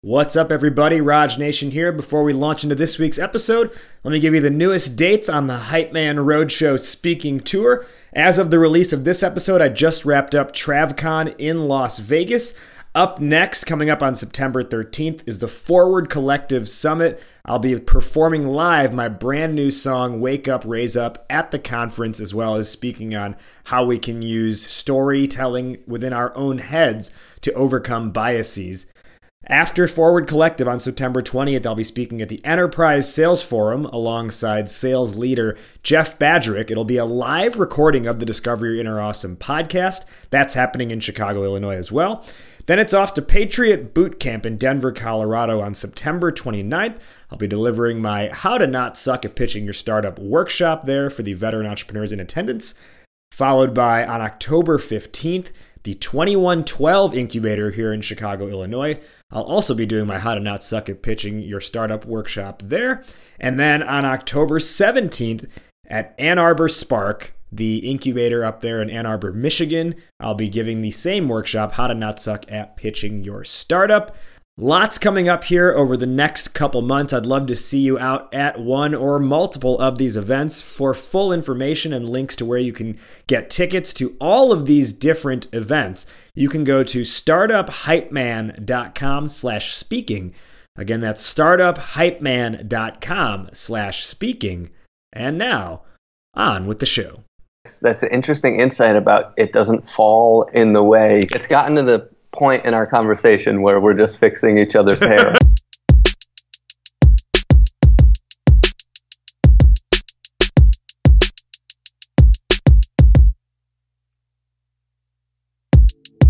What's up, everybody? Raj Nation here. Before we launch into this week's episode, let me give you the newest dates on the Hype Man Roadshow speaking tour. As of the release of this episode, I just wrapped up TravCon in Las Vegas. Up next, coming up on September 13th, is the Forward Collective Summit. I'll be performing live my brand new song, Wake Up, Raise Up, at the conference, as well as speaking on how we can use storytelling within our own heads to overcome biases. After Forward Collective on September 20th, I'll be speaking at the Enterprise Sales Forum alongside sales leader Jeff Badgerick. It'll be a live recording of the Discover Your Inner Awesome podcast. That's happening in Chicago, Illinois as well. Then it's off to Patriot Boot Camp in Denver, Colorado on September 29th. I'll be delivering my How to Not Suck at Pitching Your Startup workshop there for the veteran entrepreneurs in attendance. Followed by on October 15th, the 2112 incubator here in Chicago, Illinois. I'll also be doing my How to Not Suck at Pitching Your Startup workshop there. And then on October 17th at Ann Arbor Spark, the incubator up there in Ann Arbor, Michigan, I'll be giving the same workshop, How to Not Suck at Pitching Your Startup. Lots coming up here over the next couple months. I'd love to see you out at one or multiple of these events. For full information and links to where you can get tickets to all of these different events, you can go to startuphypeman.com slash speaking. Again, that's startuphypeman.com slash speaking. And now, on with the show. That's an interesting insight about it doesn't fall in the way. It's gotten to the point in our conversation where we're just fixing each other's hair.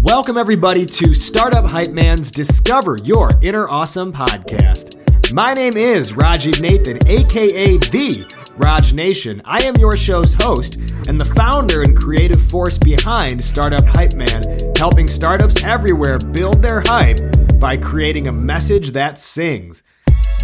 Welcome, everybody, to Startup Hype Man's Discover Your Inner Awesome podcast. My name is Rajiv Nathan, aka The Raj Nation. I am your show's host and the founder and creative force behind Startup Hype Man, helping startups everywhere build their hype by creating a message that sings.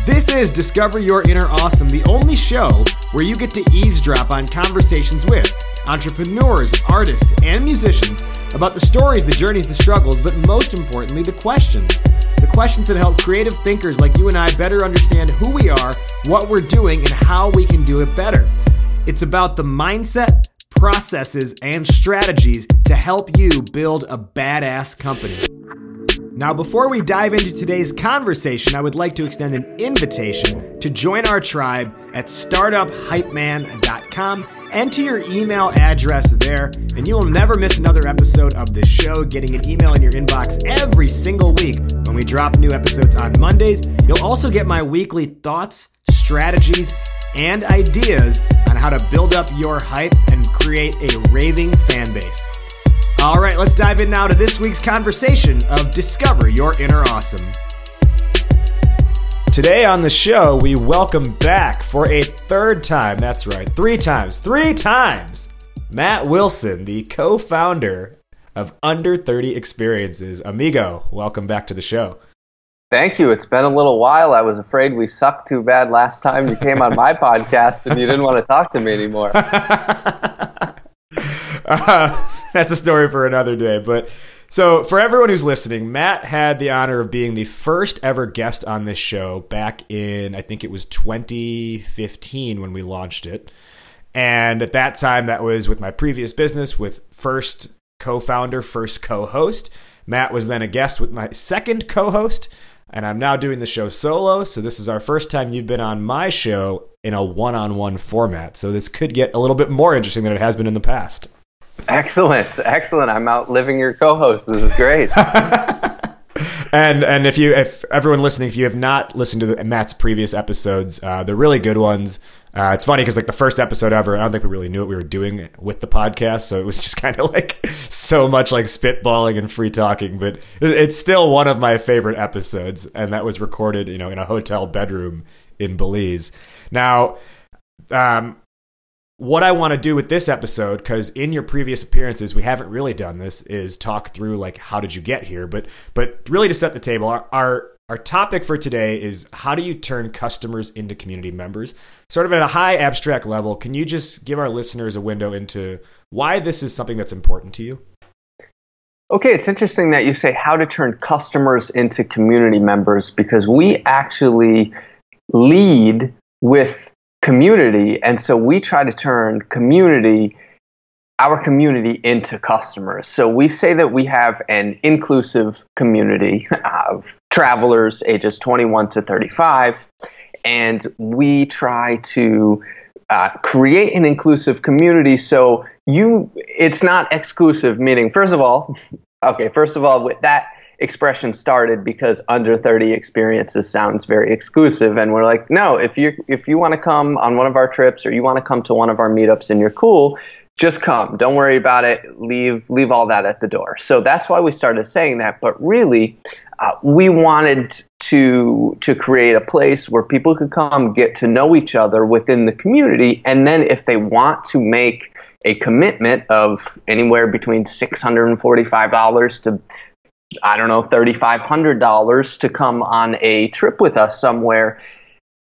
This is Discover Your Inner Awesome, the only show where you get to eavesdrop on conversations with entrepreneurs, artists, and musicians about the stories, the journeys, the struggles, but most importantly, the questions. The questions that help creative thinkers like you and I better understand who we are, what we're doing, and how we can do it better. It's about the mindset, processes, and strategies to help you build a badass company. Now, before we dive into today's conversation, I would like to extend an invitation to join our tribe at startuphypeman.com. Enter your email address there, and you will never miss another episode of this show. Getting an email in your inbox every single week when we drop new episodes on Mondays. You'll also get my weekly thoughts, strategies, and ideas on how to build up your hype and create a raving fan base. All right, let's dive in now to this week's conversation of Discover Your Inner Awesome. Today on the show, we welcome back for a third time. That's right, three times, three times. Matt Wilson, the co founder of Under 30 Experiences. Amigo, welcome back to the show. Thank you. It's been a little while. I was afraid we sucked too bad last time you came on my podcast and you didn't want to talk to me anymore. that's a story for another day. But so, for everyone who's listening, Matt had the honor of being the first ever guest on this show back in, I think it was 2015 when we launched it. And at that time, that was with my previous business with first co founder, first co host. Matt was then a guest with my second co host. And I'm now doing the show solo. So, this is our first time you've been on my show in a one on one format. So, this could get a little bit more interesting than it has been in the past. Excellent, excellent. I'm outliving your co-host. This is great. and and if you if everyone listening, if you have not listened to the, Matt's previous episodes, uh, they're really good ones. Uh, it's funny because like the first episode ever, I don't think we really knew what we were doing with the podcast, so it was just kind of like so much like spitballing and free talking. But it's still one of my favorite episodes, and that was recorded, you know, in a hotel bedroom in Belize. Now, um, what I want to do with this episode, because in your previous appearances, we haven't really done this, is talk through like how did you get here, but but really to set the table, our, our our topic for today is how do you turn customers into community members? Sort of at a high abstract level, can you just give our listeners a window into why this is something that's important to you? Okay, it's interesting that you say how to turn customers into community members because we actually lead with community. And so we try to turn community, our community, into customers. So we say that we have an inclusive community of travelers ages 21 to 35. And we try to uh, create an inclusive community so you it's not exclusive meaning first of all okay first of all with that expression started because under 30 experiences sounds very exclusive. And we're like no if you if you want to come on one of our trips or you want to come to one of our meetups and you're cool just come. Don't worry about it. Leave leave all that at the door. So that's why we started saying that. But really uh, we wanted to to create a place where people could come get to know each other within the community. And then if they want to make a commitment of anywhere between $645 to I don't know $3500 to come on a trip with us somewhere.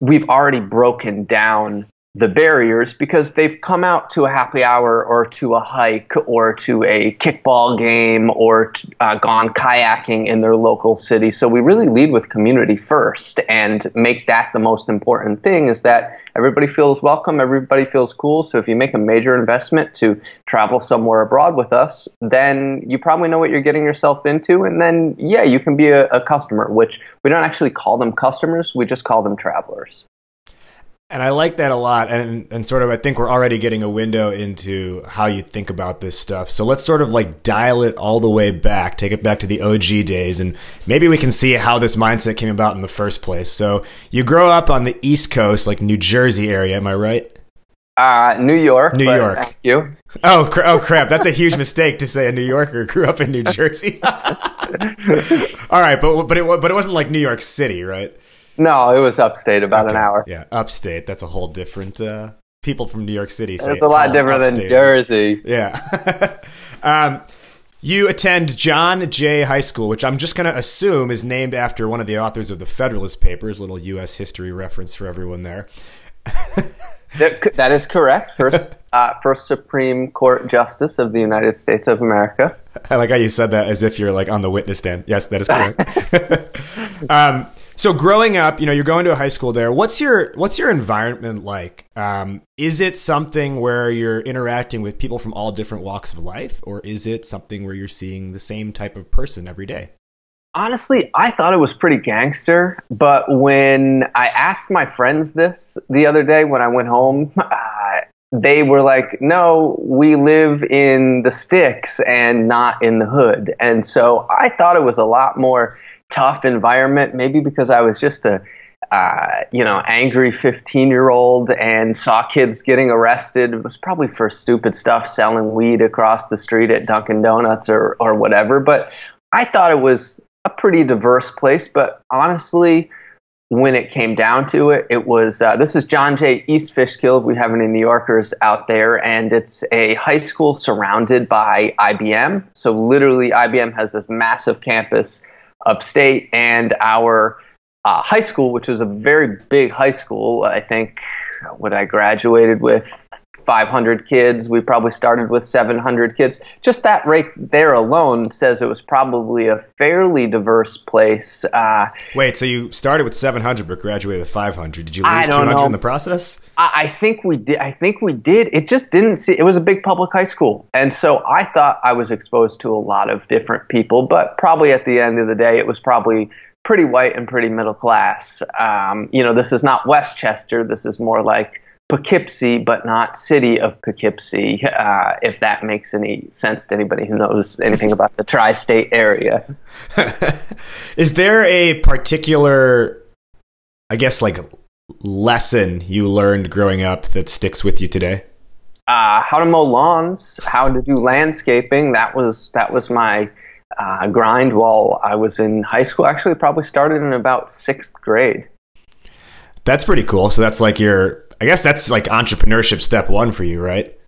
We've already broken down the barriers because they've come out to a happy hour or to a hike or to a kickball game or uh, gone kayaking in their local city. So we really lead with community first and make that the most important thing is that everybody feels welcome, everybody feels cool. So if you make a major investment to travel somewhere abroad with us, then you probably know what you're getting yourself into. And then, yeah, you can be a, a customer, which we don't actually call them customers, we just call them travelers. And I like that a lot. And, and sort of, I think we're already getting a window into how you think about this stuff. So let's sort of like dial it all the way back, take it back to the OG days, and maybe we can see how this mindset came about in the first place. So you grow up on the East Coast, like New Jersey area, am I right? Uh, New York. New York. Thank you. Oh, cr- oh crap! That's a huge mistake to say a New Yorker grew up in New Jersey. all right, but but it but it wasn't like New York City, right? No, it was upstate, about Okay, an hour. Yeah, upstate. That's a whole different. Uh, people from New York City say It's a lot different than. Jersey. Yeah. um, you attend John Jay High School, which I'm just going to assume is named after one of the authors of the Federalist Papers. Little U.S. history reference for everyone there. That, that is correct. First, uh, first Supreme Court Justice of the United States of America. I like how you said that as if you're like on the witness stand. Yes, that is correct. um, so growing up, you know, you're going to a high school there. What's your what's your environment like? Um, is it something where you're interacting with people from all different walks of life, or is it something where you're seeing the same type of person every day? Honestly, I thought it was pretty gangster, but when I asked my friends this the other day when I went home, uh, they were like, no, we live in the sticks and not in the hood. And so I thought it was a lot more tough environment, maybe because I was just a uh, you know, angry 15 year old and saw kids getting arrested. It was probably for stupid stuff, selling weed across the street at Dunkin' Donuts or, or whatever. But I thought it was a pretty diverse place. But honestly, when it came down to it, it was uh, this is John Jay East Fishkill. We have any New Yorkers out there, and it's a high school surrounded by IBM. So literally, IBM has this massive campus upstate, and our uh, high school, which was a very big high school, I think what I graduated with 500 kids. We probably started with 700 kids. Just that right there alone says it was probably a fairly diverse place. Uh, Wait, so you started with 700 but graduated with 500. Did you lose 200 know. in the process? I, I think we did. I think we did. It just didn't see. It was a big public high school, and so I thought I was exposed to a lot of different people. But probably at the end of the day, it was probably pretty white and pretty middle class. Um, you know, this is not Westchester. This is more like Poughkeepsie, but not city of Poughkeepsie. Uh, if that makes any sense to anybody who knows anything about the tri-state area. Is there a particular, I guess, like lesson you learned growing up that sticks with you today? uh, how to mow lawns, how to do landscaping. That was that was my uh, grind while I was in high school. Actually, probably started in about sixth grade. That's pretty cool. So that's like your, I guess that's like entrepreneurship step one for you, right?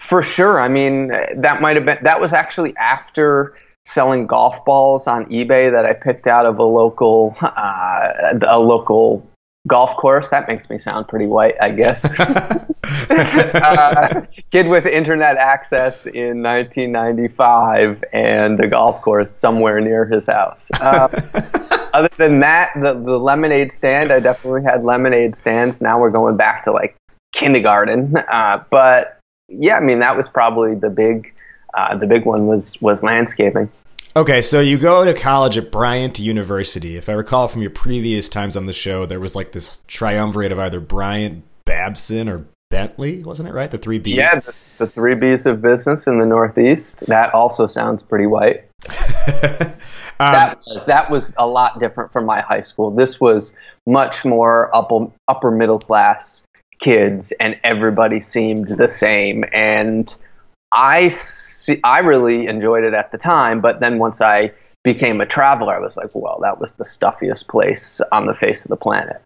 For sure. I mean, that might have been that was actually after selling golf balls on eBay that I picked out of a local uh, a local golf course. That makes me sound pretty white, I guess. uh, kid with internet access in 1995 and a golf course somewhere near his house. Uh, other than that, the, the lemonade stand, I definitely had lemonade stands. Now we're going back to like kindergarten. Uh, but yeah, I mean, that was probably the big, uh, the big one was, was landscaping. Okay, so you go to college at Bryant University. If I recall from your previous times on the show, there was like this triumvirate of either Bryant, Babson, or Bentley, wasn't it right? The three Bs. Yeah, the, the three Bs of business in the Northeast. That also sounds pretty white. um, that was that was a lot different from my high school. This was much more upper upper middle class kids, and everybody seemed the same. And I see, I really enjoyed it at the time, but then once I became a traveler, I was like, well, that was the stuffiest place on the face of the planet.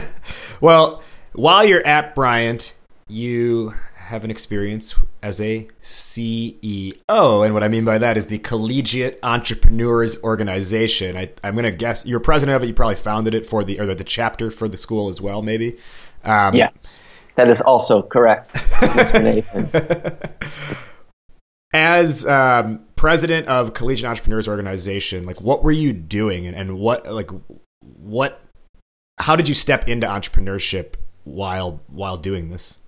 well, while you're at Bryant, you have an experience as a CEO. And what I mean by that is the Collegiate Entrepreneurs Organization. I, am going to guess you're president of it. You probably founded it for the, or the, the chapter for the school as well, maybe. Um, yes, that is also correct, as um, president of Collegiate Entrepreneurs Organization, like what were you doing, and, and what like what how did you step into entrepreneurship while while doing this?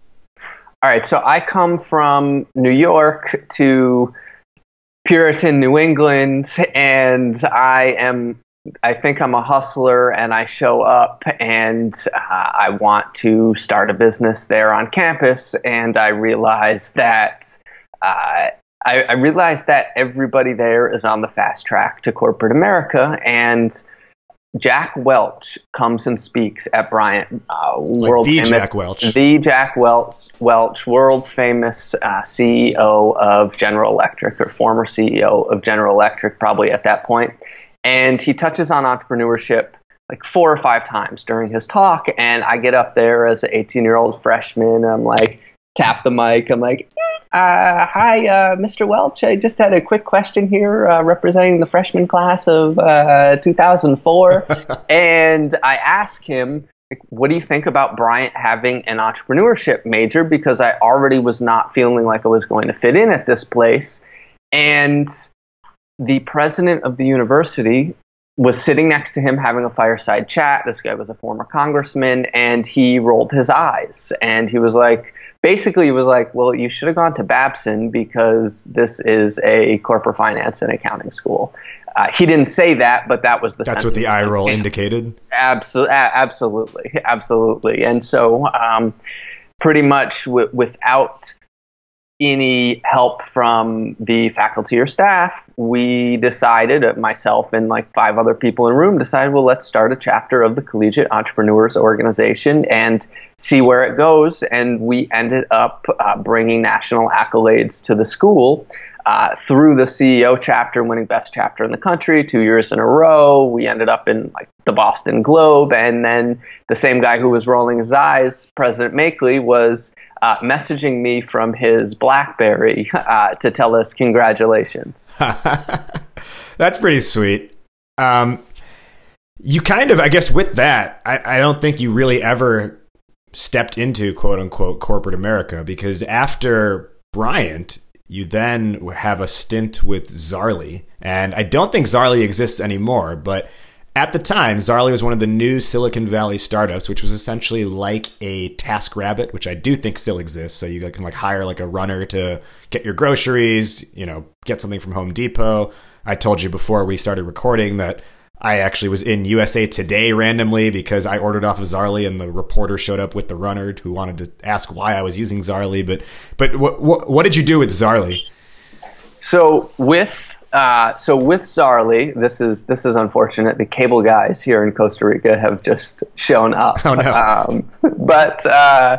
All right, so I come from New York to Puritan New England, and I am I think I'm a hustler and I show up and uh, I want to start a business there on campus. And I realize that uh, I, I that everybody there is on the fast track to corporate America, and Jack Welch comes and speaks at Bryant. Uh, like world the famous, Jack Welch. The Jack Welch, Welch world famous uh, CEO of General Electric, or former CEO of General Electric, probably at that. And he touches on entrepreneurship like four or five times during his talk. And I get up there as an 18 year old freshman. I'm like, tap the mic. I'm like, uh, hi, uh, Mr. Welch. I just had a quick question here uh, representing the freshman class of uh, 2004. and I asked him, what do you think about Bryant having an entrepreneurship major? Because I already was not feeling like I was going to fit in at this place. And the president of the university was sitting next to him having a fireside chat. This guy was a former congressman, and he rolled his eyes. And he was like, basically, he was like, well, you should have gone to Babson because this is a corporate finance and accounting school. Uh, he didn't say that, but that was the. That's what the eye roll indicated. Absolutely, absolutely, absolutely. And so, um, pretty much w- without any help from the faculty or staff, we decided, uh, myself and like five other people in the room, decided, well, let's start a chapter of the Collegiate Entrepreneurs Organization and see where it goes. And we ended up uh, bringing national accolades to the school. Uh, through the CEO chapter, winning best chapter in the country two years in a row. We ended up in like the Boston Globe, and then the same guy who was rolling his eyes, President Machtley, was uh, messaging me from his BlackBerry uh, to tell us congratulations. That's pretty sweet. Um, you kind of, I guess, with that, I, I don't think you really ever stepped into quote unquote corporate America because after Bryant, you then have a stint with Zaarly. And I don't think Zaarly exists anymore, but at the time, Zaarly was one of the new Silicon Valley startups, which was essentially like a TaskRabbit, which I do think still exists. So you can like hire like a runner to get your groceries, you know, get something from Home Depot. I told you before we started recording that I actually was in USA Today randomly because I ordered off of Zaarly and the reporter showed up with the runner who wanted to ask why I was using Zaarly. But but what what, what did you do with Zaarly? So with uh, so with Zaarly, this is this is unfortunate. The cable guys here in Costa Rica have just shown up. Oh no! Um, but uh,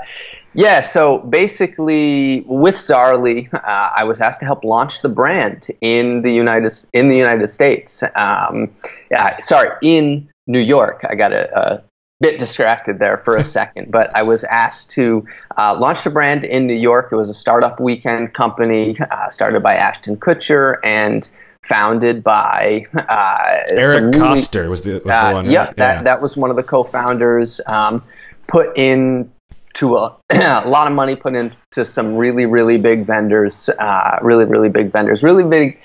yeah, so basically with Zaarly, uh, I was asked to help launch the brand in the United in the United States. Um, yeah, sorry, in New York. I got a, a bit distracted there for a second, but I was asked to uh, launch the brand in New York. It was a startup weekend company uh, started by Ashton Kutcher and founded by uh, Eric Koester was the was the uh, one. Yeah, that that was one of the co-founders. Um, put in to a, a lot of money put into some really, really big vendors, uh, really, really big vendors, really big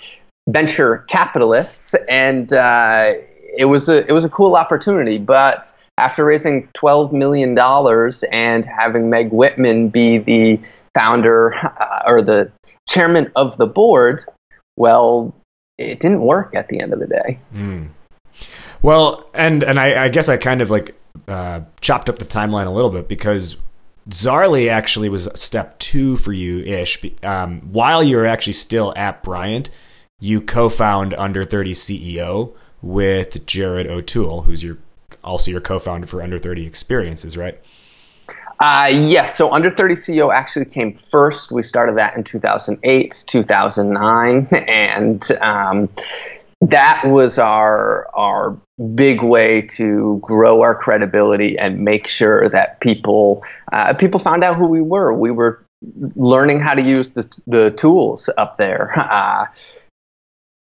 venture capitalists, and uh, it was a it was a cool opportunity. But after raising twelve million dollars and having Meg Whitman be the founder uh, or the chairman of the board, well, it didn't work at the end of the day. Mm. Well, and and I, I, guess I kind of like uh, chopped up the timeline a little bit because Zaarly actually was step two for you ish. Um, while you were actually still at Bryant, you co-found Under 30 CEO with Jared O'Toole, who's your also your co-founder for Under 30 Experiences, right? Uh, yes. So Under 30 CEO actually came first. We started that in 2008, 2009, and um, that was our our big way to grow our credibility and make sure that people uh, people found out who we were. We were learning how to use the the tools up there. Uh,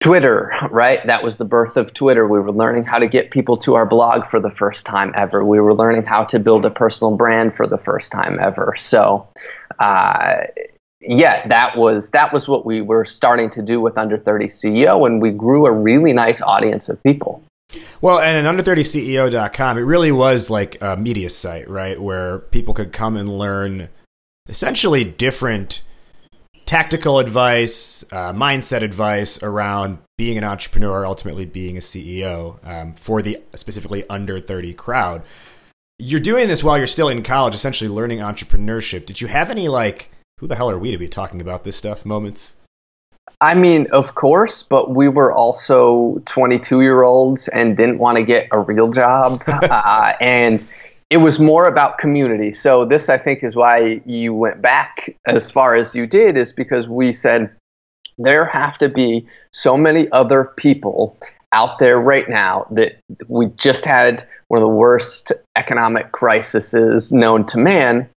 Twitter, right? That was the birth of Twitter. We were learning how to get people to our blog for the first time ever. We were learning how to build a personal brand for the first time ever. So, uh, yeah, that was that was what we were starting to do with Under 30 CEO, and we grew a really nice audience of people. Well, and at under30ceo.com, it really was like a media site, right, where people could come and learn essentially different tactical advice, uh, mindset advice around being an entrepreneur, ultimately being a CEO um, for the specifically under 30 crowd. You're doing this while you're still in college, essentially learning entrepreneurship. Did you have any, like, who the hell are we to be talking about this stuff moments? I mean, of course, but we were also 22 year olds and didn't want to get a real job. uh, and it was more about community. So this, I think, is why you went back as far as you did, is because we said there have to be so many other people out there right now that we just had one of the worst economic crises known to man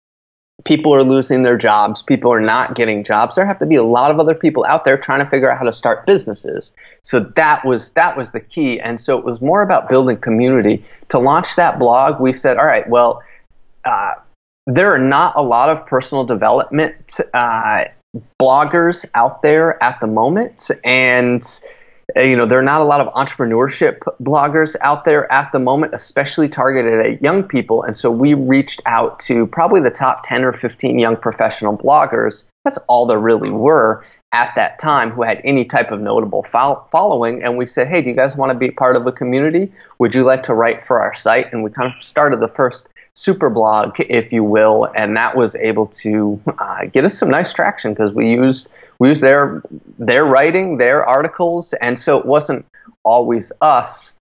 people are losing their jobs, people are not getting jobs. There have to be a lot of other people out there trying to figure out how to start businesses. So that was that was the key. And so it was more about building community. To launch that blog, we said, all right, well, uh, there are not a lot of personal development uh, bloggers out there at the moment, and you know, there are not a lot of entrepreneurship bloggers out there at the moment, especially targeted at young people. And so we reached out to probably the top 10 or 15 young professional bloggers. That's all there really were at that time who had any type of notable following. And we said, hey, do you guys want to be part of a community? Would you like to write for our site? And we kind of started the first super blog, if you will, and that was able to uh, get us some nice traction because we used we used their their writing, their articles, and so it wasn't always us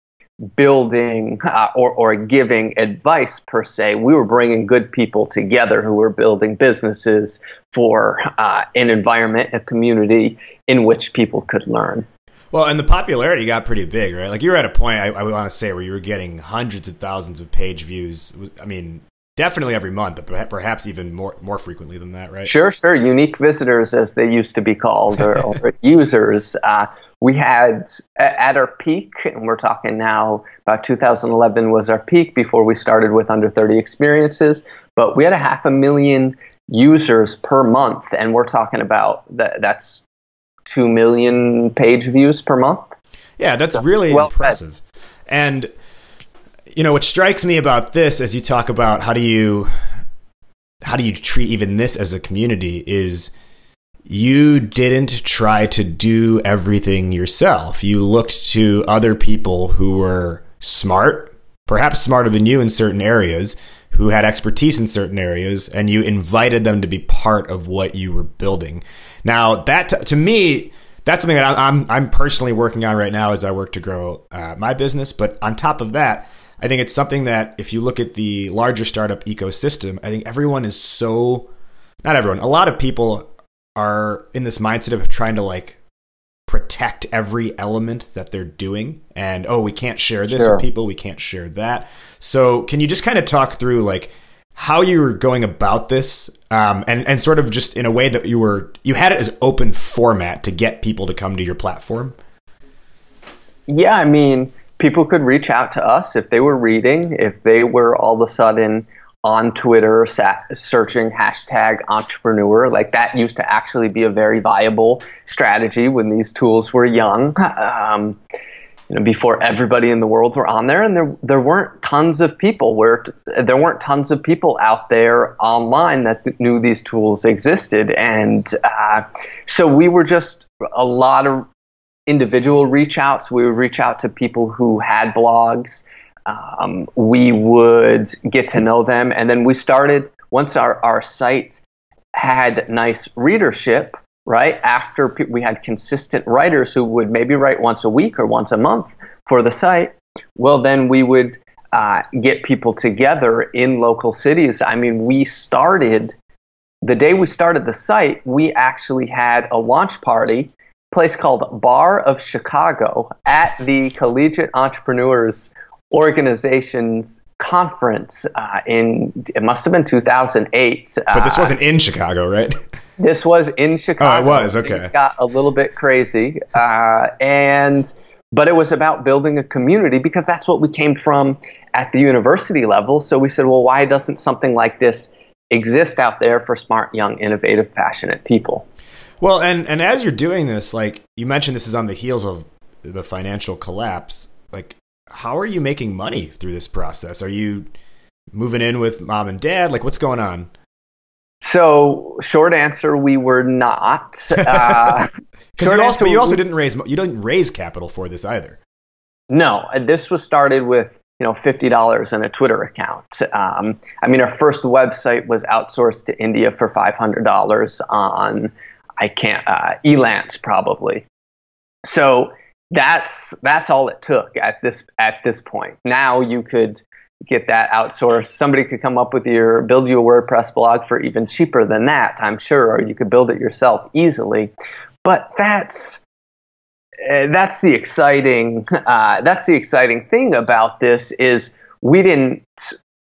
building uh, or, or giving advice per se. We were bringing good people together who were building businesses for uh, an environment, a community in which people could learn. Well, and the popularity got pretty big, right? Like you were at a point, I, I want to say, where you were getting hundreds of thousands of page views. I mean, definitely every month, but perhaps even more more frequently than that, right? Sure, sure. Unique visitors, as they used to be called, or, or users. Uh, we had at our peak, and we're talking now about 2011 was our peak before we started with under 30 experiences. But we had a half a million users per month, and we're talking about that. That's two million page views per month. Yeah, that's really well impressive. And you know what strikes me about this as you talk about how do you how do you treat even this as a community is you didn't try to do everything yourself. You looked to other people who were smart, perhaps smarter than you in certain areas, who had expertise in certain areas, and you invited them to be part of what you were building. Now, that to me, that's something that I'm I'm personally working on right now as I work to grow uh, my business. But on top of that, I think it's something that if you look at the larger startup ecosystem, I think everyone is so not everyone, a lot of people are in this mindset of trying to like protect every element that they're doing and oh we can't share this sure. with people we can't share that so can you just kind of talk through like how you were going about this um, and and sort of just in a way that you were you had it as open format to get people to come to your platform yeah i mean people could reach out to us if they were reading if they were all of a sudden on Twitter searching hashtag entrepreneur. Like that used to actually be a very viable strategy when these tools were young. Um, you know, before everybody in the world were on there, and there there weren't tons of people where there weren't tons of people out there online that knew these tools existed, and uh, so we were just a lot of individual reach outs. We would reach out to people who had blogs. Um, we would get to know them, and then we started once our our site had nice readership right? After we had consistent writers who would maybe write once a week or once a month for the site, well, then we would uh, get people together in local cities. I mean, we started the day we started the site, we actually had a launch party, place called Bar of Chicago, at the Collegiate Entrepreneurs Organization's conference uh, in it must have been 2008. But this wasn't in Chicago, right? This was in Chicago. Oh, it was okay. Things got a little bit crazy, uh, and but it was about building a community because that's what we came from at the university level. So we said, well, why doesn't something like this exist out there for smart, young, innovative, passionate people? Well, and and as you're doing this, like you mentioned, this is on the heels of the financial collapse. Like how are you making money through this process? Are you moving in with mom and dad? Like, what's going on? So, short answer, we were not. Because uh, you also, you also didn't raise you didn't raise capital for this either. No, this was started with you know fifty dollars in a Twitter account. Um, I mean, our first website was outsourced to India for five hundred dollars on I can't uh, Elance probably. So that's that's all it took at this at this point. Now you could get that outsourced. Somebody could come up with your build you a WordPress blog for even cheaper than that, I'm sure, or you could build it yourself easily. But that's uh, that's the exciting uh, that's the exciting thing about this is we didn't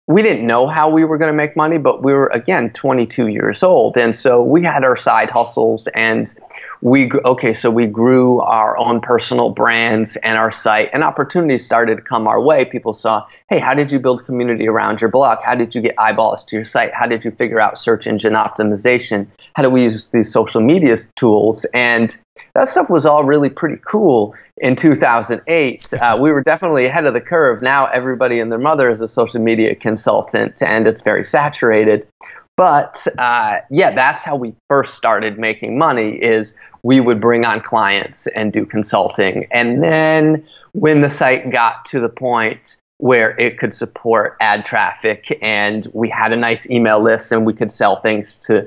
we didn't know how we were going to make money, but we were again 22 years old, and so we had our side hustles and we okay so we grew our own personal brands and our site and opportunities started to come our way. People saw hey how did you build community around your blog? How did you get eyeballs to your site? How did you figure out search engine optimization? How do we use these social media tools? And that stuff was all really pretty cool in 2008 uh, we were definitely ahead of the curve now everybody and their mother is a social media consultant and it's very saturated but uh, yeah, that's how we first started making money. Is we would bring on clients and do consulting. And then when the site got to the point where it could support ad traffic and we had a nice email list and we could sell things to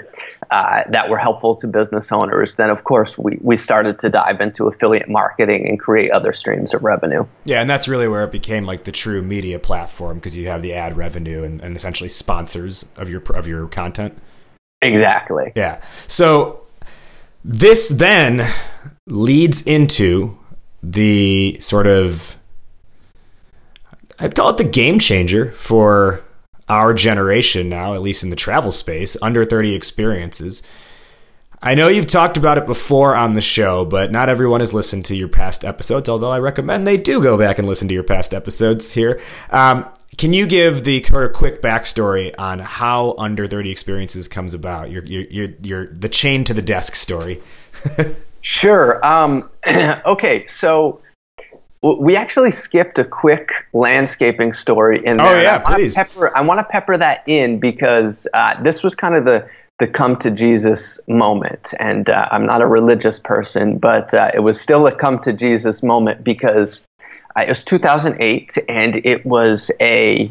uh, that were helpful to business owners. Then of course we, we started to dive into affiliate marketing and create other streams of revenue. Yeah and that's really where it became like the true media platform because you have the ad revenue and, and essentially sponsors of your of your content. Exactly. Yeah. So this then leads into the sort of I'd call it the game changer for our generation now, at least in the travel space, under 30 experiences. I know you've talked about it before on the show, but not everyone has listened to your past episodes, although I recommend they do go back and listen to your past episodes here. Um, can you give the quick backstory on how Under 30 Experiences comes about? Your, your, your, your the chain to the desk story. sure. Um, okay, so we actually skipped a quick landscaping story in oh, there. Oh yeah, I please. Pepper, I want to pepper that in because uh, this was kind of the the come to Jesus moment, and uh, I'm not a religious person, but uh, it was still a come to Jesus moment because uh, it was 2008, and it was a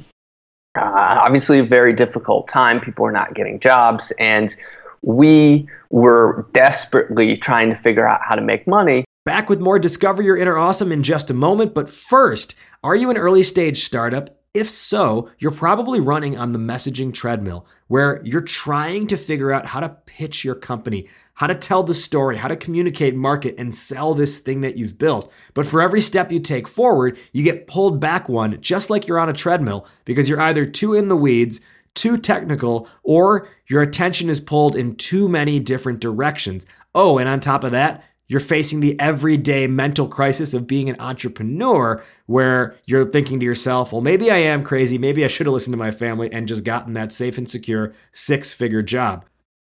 uh, obviously a very difficult time. People were not getting jobs, and we were desperately trying to figure out how to make money. Back with more Discover Your Inner Awesome in just a moment, but first, are you an early stage startup? If so, you're probably running on the messaging treadmill where you're trying to figure out how to pitch your company, how to tell the story, how to communicate, market, and sell this thing that you've built. But for every step you take forward, you get pulled back one, just like you're on a treadmill, because you're either too in the weeds, too technical, or your attention is pulled in too many different directions. Oh, and on top of that, you're facing the everyday mental crisis of being an entrepreneur where you're thinking to yourself, well, maybe I am crazy. Maybe I should have listened to my family and just gotten that safe and secure six figure job.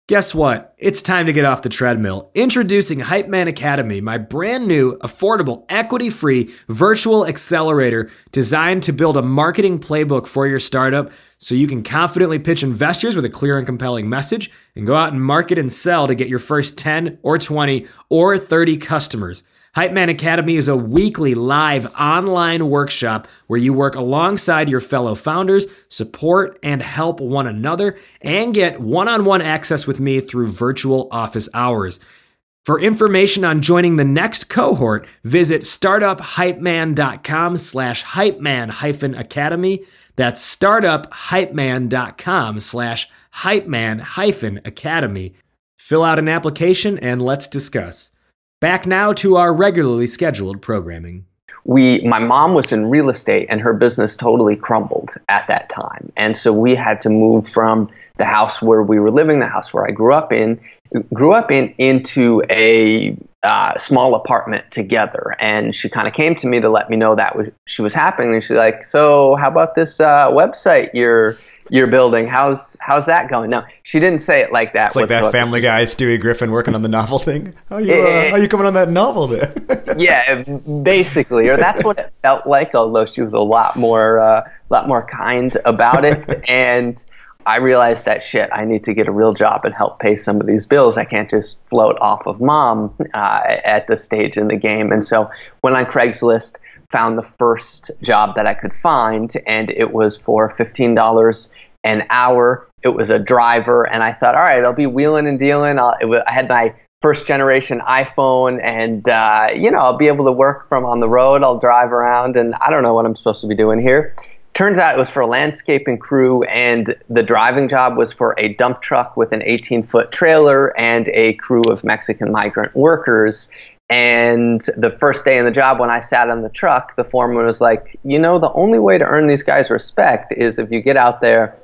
Guess what? It's time to get off the treadmill. Introducing Hype Man Academy, my brand new, affordable, equity free virtual accelerator designed to build a marketing playbook for your startup so you can confidently pitch investors with a clear and compelling message and go out and market and sell to get your first 10 or 20 or 30 customers. Hype Man Academy is a weekly live online workshop where you work alongside your fellow founders, support and help one another, and get one on one access with me through virtual office hours. For information on joining the next cohort, visit startuphypeman.com slash hypeman hyphen academy. That's startuphypeman.com slash hypeman hyphen academy. Fill out an application and let's discuss. Back now to our regularly scheduled programming. We, my mom was in real estate and her business totally crumbled at that time. And so we had to move from the house where we were living, the house where I grew up in, grew up in, into a uh, small apartment together. And she kind of came to me to let me know that was, she was happening. And she's like, "So how about this uh, website you're you're building. How's how's that going? No, she didn't say it like that. It's like that Family Guy, Stewie Griffin working on the novel thing. How you uh, how you coming on that novel there? yeah, basically, or that's what it felt like. Although she was a lot more uh, lot more kind about it, and I realized that shit. I need to get a real job and help pay some of these bills. I can't just float off of mom uh, at this stage in the game. And so, went on Craigslist found the first job that I could find, and it was for $15 an hour. It was a driver, and I thought, all right, I'll be wheeling and dealing. Was, I had my first generation iPhone, and uh, you know, I'll be able to work from on the road. I'll drive around, and I don't know what I'm supposed to be doing here. Turns out it was for a landscaping crew, and the driving job was for a dump truck with an 18 foot trailer and a crew of Mexican migrant workers. And the first day in the job, when I sat on the truck, the foreman was like, You know, the only way to earn these guys respect is if you get out there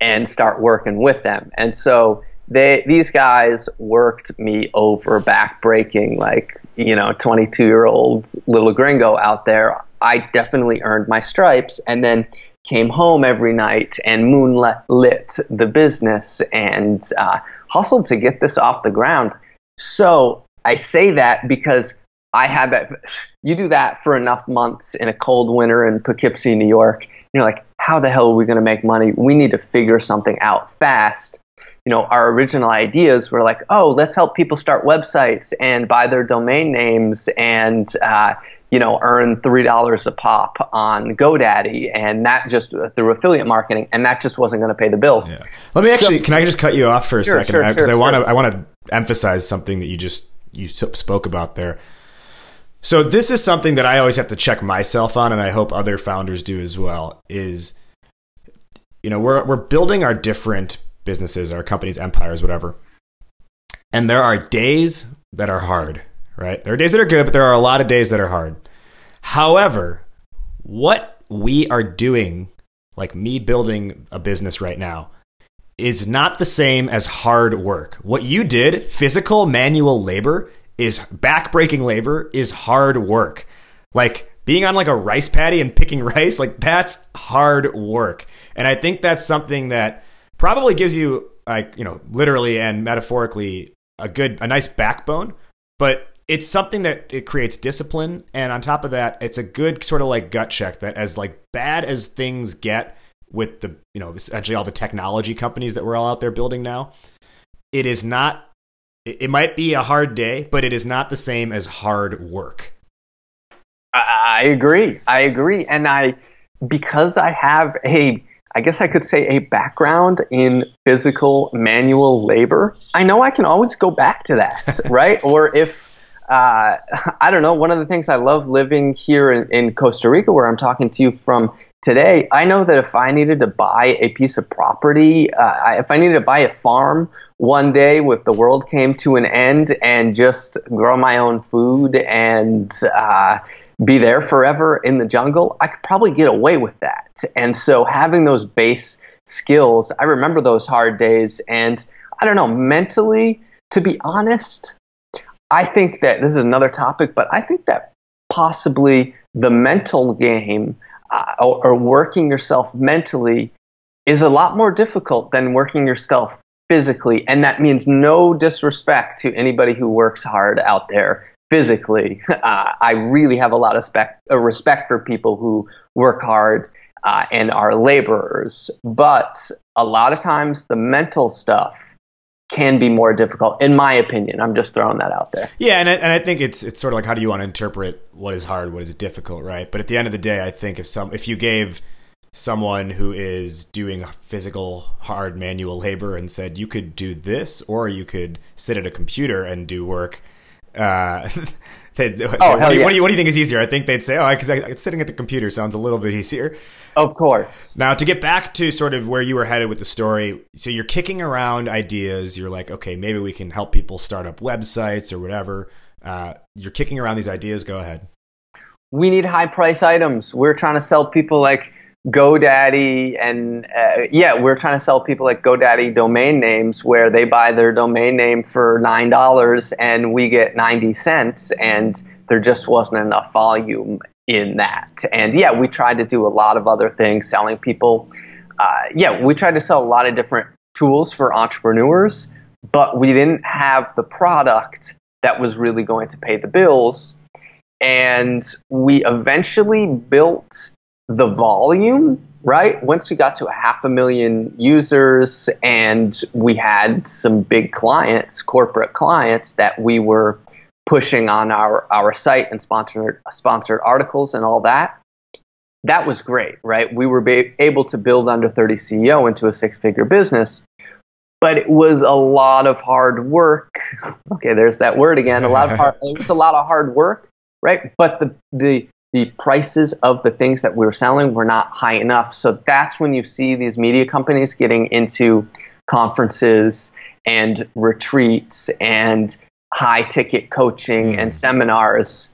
and start working with them. And so they, these guys worked me over backbreaking, like, you know, 22 year old little gringo out there. I definitely earned my stripes and then came home every night and moonlit the business and uh, hustled to get this off the ground. So I say that because I have that. You do that for enough months in a cold winter in Poughkeepsie, New York. You're like, how the hell are we going to make money? We need to figure something out fast. You know, our original ideas were like, oh, let's help people start websites and buy their domain names and, uh, you know, earn three dollars a pop on GoDaddy, and that just uh, through affiliate marketing, and that just wasn't going to pay the bills. Yeah. Let me actually, so, can I just cut you off for a sure, second? Because sure, uh, sure, I want to, I want to emphasize something that you just you spoke about there. So this is something that I always have to check myself on, and I hope other founders do as well. Is you know we're we're building our different businesses, our companies, empires, whatever, and there are days that are hard, right? There are days that are good, but there are a lot of days that are hard. However, what we are doing, like me building a business right now, is not the same as hard work. What you did, physical manual labor, is backbreaking labor, is hard work. Like being on like a rice paddy and picking rice, like that's hard work. And I think that's something that probably gives you like, you know, literally and metaphorically a good a nice backbone, but it's something that it creates discipline and on top of that, it's a good sort of like gut check that as like bad as things get, with the you know essentially all the technology companies that we're all out there building now it is not it might be a hard day but it is not the same as hard work. I agree. I agree. And i because i have a i guess i could say a background in physical manual labor i know i can always go back to that right? Or if uh, I don't know. One of the things I love living here in, in Costa Rica, where I'm talking to you from today, I know that if I needed to buy a piece of property, uh, if I needed to buy a farm one day if the world came to an end and just grow my own food and uh, be there forever in the jungle, I could probably get away with that. And so having those base skills, I remember those hard days. And I don't know, mentally, to be honest, I think that this is another topic, but I think that possibly the mental game uh, or, or working yourself mentally is a lot more difficult than working yourself physically. And that means no disrespect to anybody who works hard out there physically. Uh, I really have a lot of spec- uh, respect for people who work hard uh, and are laborers. But a lot of times the mental stuff can be more difficult, in my opinion. I'm just throwing that out there. Yeah, and I, and I think it's it's sort of like how do you want to interpret what is hard, what is difficult, right? But at the end of the day, I think if some if you gave someone who is doing physical hard manual labor and said you could do this or you could sit at a computer and do work uh, oh, what, do you, yeah. what, do you, what, do you, think is easier? I think they'd say, oh, I, because sitting at the computer sounds a little bit easier. Of course. Now, to get back to sort of where you were headed with the story, so you're kicking around ideas. You're like, okay, maybe we can help people start up websites or whatever. Uh, you're kicking around these ideas. Go ahead. We need high price items. We're trying to sell people like GoDaddy and uh, yeah, we're trying to sell people like GoDaddy domain names where they buy their domain name for nine dollars and we get ninety cents, and there just wasn't enough volume in that. And yeah, we tried to do a lot of other things, selling people. Uh, yeah, we tried to sell a lot of different tools for entrepreneurs, but we didn't have the product that was really going to pay the bills. And we eventually built the volume, right? Once we got to a half a million users and we had some big clients, corporate clients that we were pushing on our, our site and sponsored sponsored articles and all that. That was great, right? We were ba- able to build under 30 CEO into a six-figure business, but it was a lot of hard work. Okay, there's that word again. A lot of hard, it was a lot of hard work, right? But the the the prices of the things that we were selling were not high enough. So that's when you see these media companies getting into conferences and retreats and high ticket coaching mm. and seminars.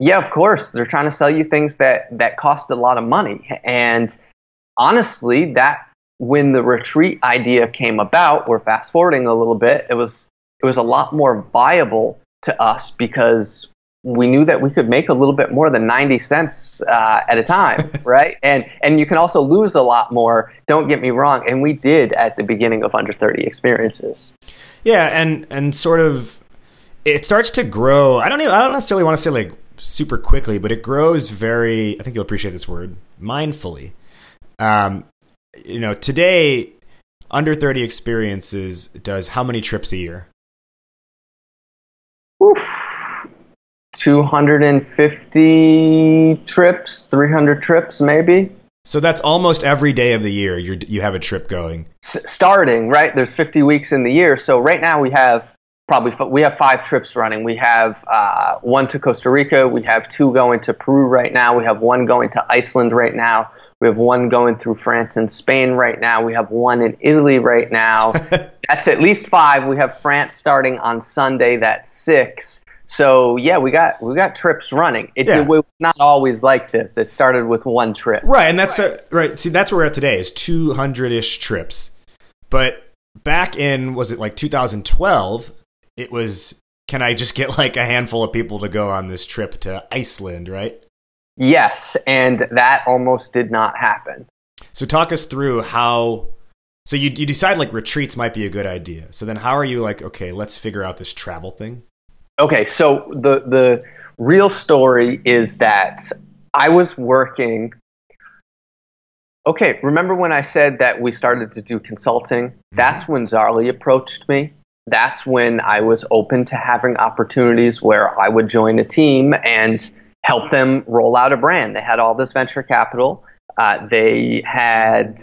Yeah, of course, they're trying to sell you things that that cost a lot of money. And honestly, that when the retreat idea came about, we're fast forwarding a little bit, it was it was a lot more viable to us because we knew that we could make a little bit more than 90 cents uh, at a time, right? And and you can also lose a lot more. Don't get me wrong, and we did at the beginning of under 30 experiences. Yeah, and and sort of it starts to grow. I don't even I don't necessarily want to say like super quickly, but it grows very. I think you'll appreciate this word mindfully. Um, you know, today under 30 experiences does how many trips a year? Oof 250 trips, 300 trips, maybe. So that's almost every day of the year you you have a trip going. S- starting right, there's 50 weeks in the year. So right now we have probably f- we have five trips running. We have uh, one to Costa Rica. We have two going to Peru right now. We have one going to Iceland right now. We have one going through France and Spain right now. We have one in Italy right now. that's at least five. We have France starting on Sunday. That's six. So yeah, we got we got trips running. It, yeah. it, was not always like this. It started with one trip. Right, and that's right. A, right. See, that's where we're at today is two hundred ish trips. But back in was it like 2012? It was. Can I just get like a handful of people to go on this trip to Iceland? Right. Yes, and that almost did not happen. So talk us through how. So you you decide like retreats might be a good idea. So then how are you like okay, let's figure out this travel thing? Okay, so the the real story is that I was working. Okay, remember when I said that we started to do consulting? Mm-hmm. That's when Zaarly approached me. That's when I was open to having opportunities where I would join a team and help them roll out a brand. They had all this venture capital. Uh, they had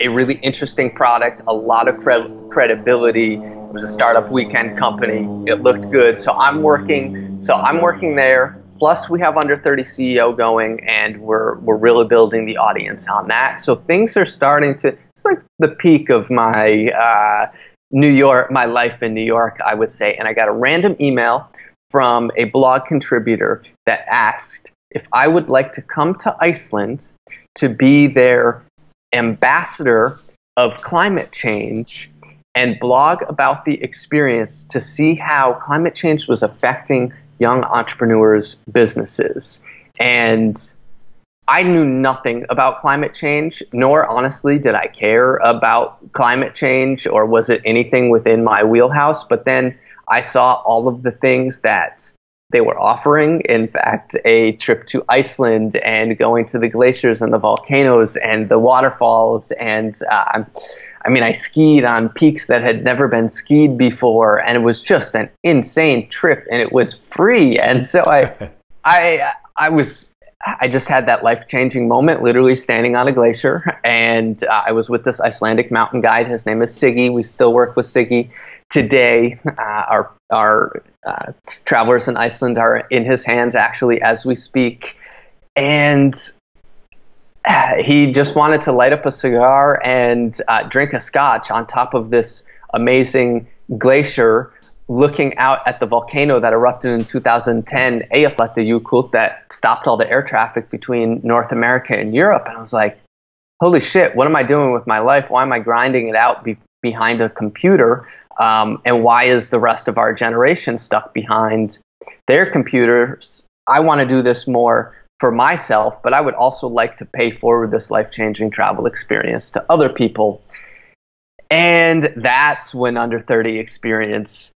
a really interesting product, a lot of cre- credibility, It was a startup weekend company. It looked good. So I'm working. So I'm working there. Plus, we have under 30 CEO going, and we're we're really building the audience on that. So things are starting to. It's like the peak of my uh, New York, my life in New York, I would say. And I got a random email from a blog contributor that asked if I would like to come to Iceland to be their ambassador of climate change and blog about the experience to see how climate change was affecting young entrepreneurs' businesses. And I knew nothing about climate change, nor honestly did I care about climate change or was it anything within my wheelhouse. But then I saw all of the things that they were offering. In fact, a trip to Iceland and going to the glaciers and the volcanoes and the waterfalls. And uh, I mean, I skied on peaks that had never been skied before, and it was just an insane trip, and it was free. And so I, I, I was I just had that life changing moment, literally standing on a glacier. And uh, I was with this Icelandic mountain guide. His name is Siggy. We still work with Siggy today. Uh, our our uh, travelers in Iceland are in his hands actually as we speak. And uh, he just wanted to light up a cigar and uh, drink a scotch on top of this amazing glacier looking out at the volcano that erupted in 2010, Eyjafjallajökull, that stopped all the air traffic between North America and Europe. And I was like, holy shit, what am I doing with my life? Why am I grinding it out be- behind a computer? Um, and why is the rest of our generation stuck behind their computers? I want to do this more for myself, but I would also like to pay forward this life changing travel experience to other people. And that's when Under 30 Experience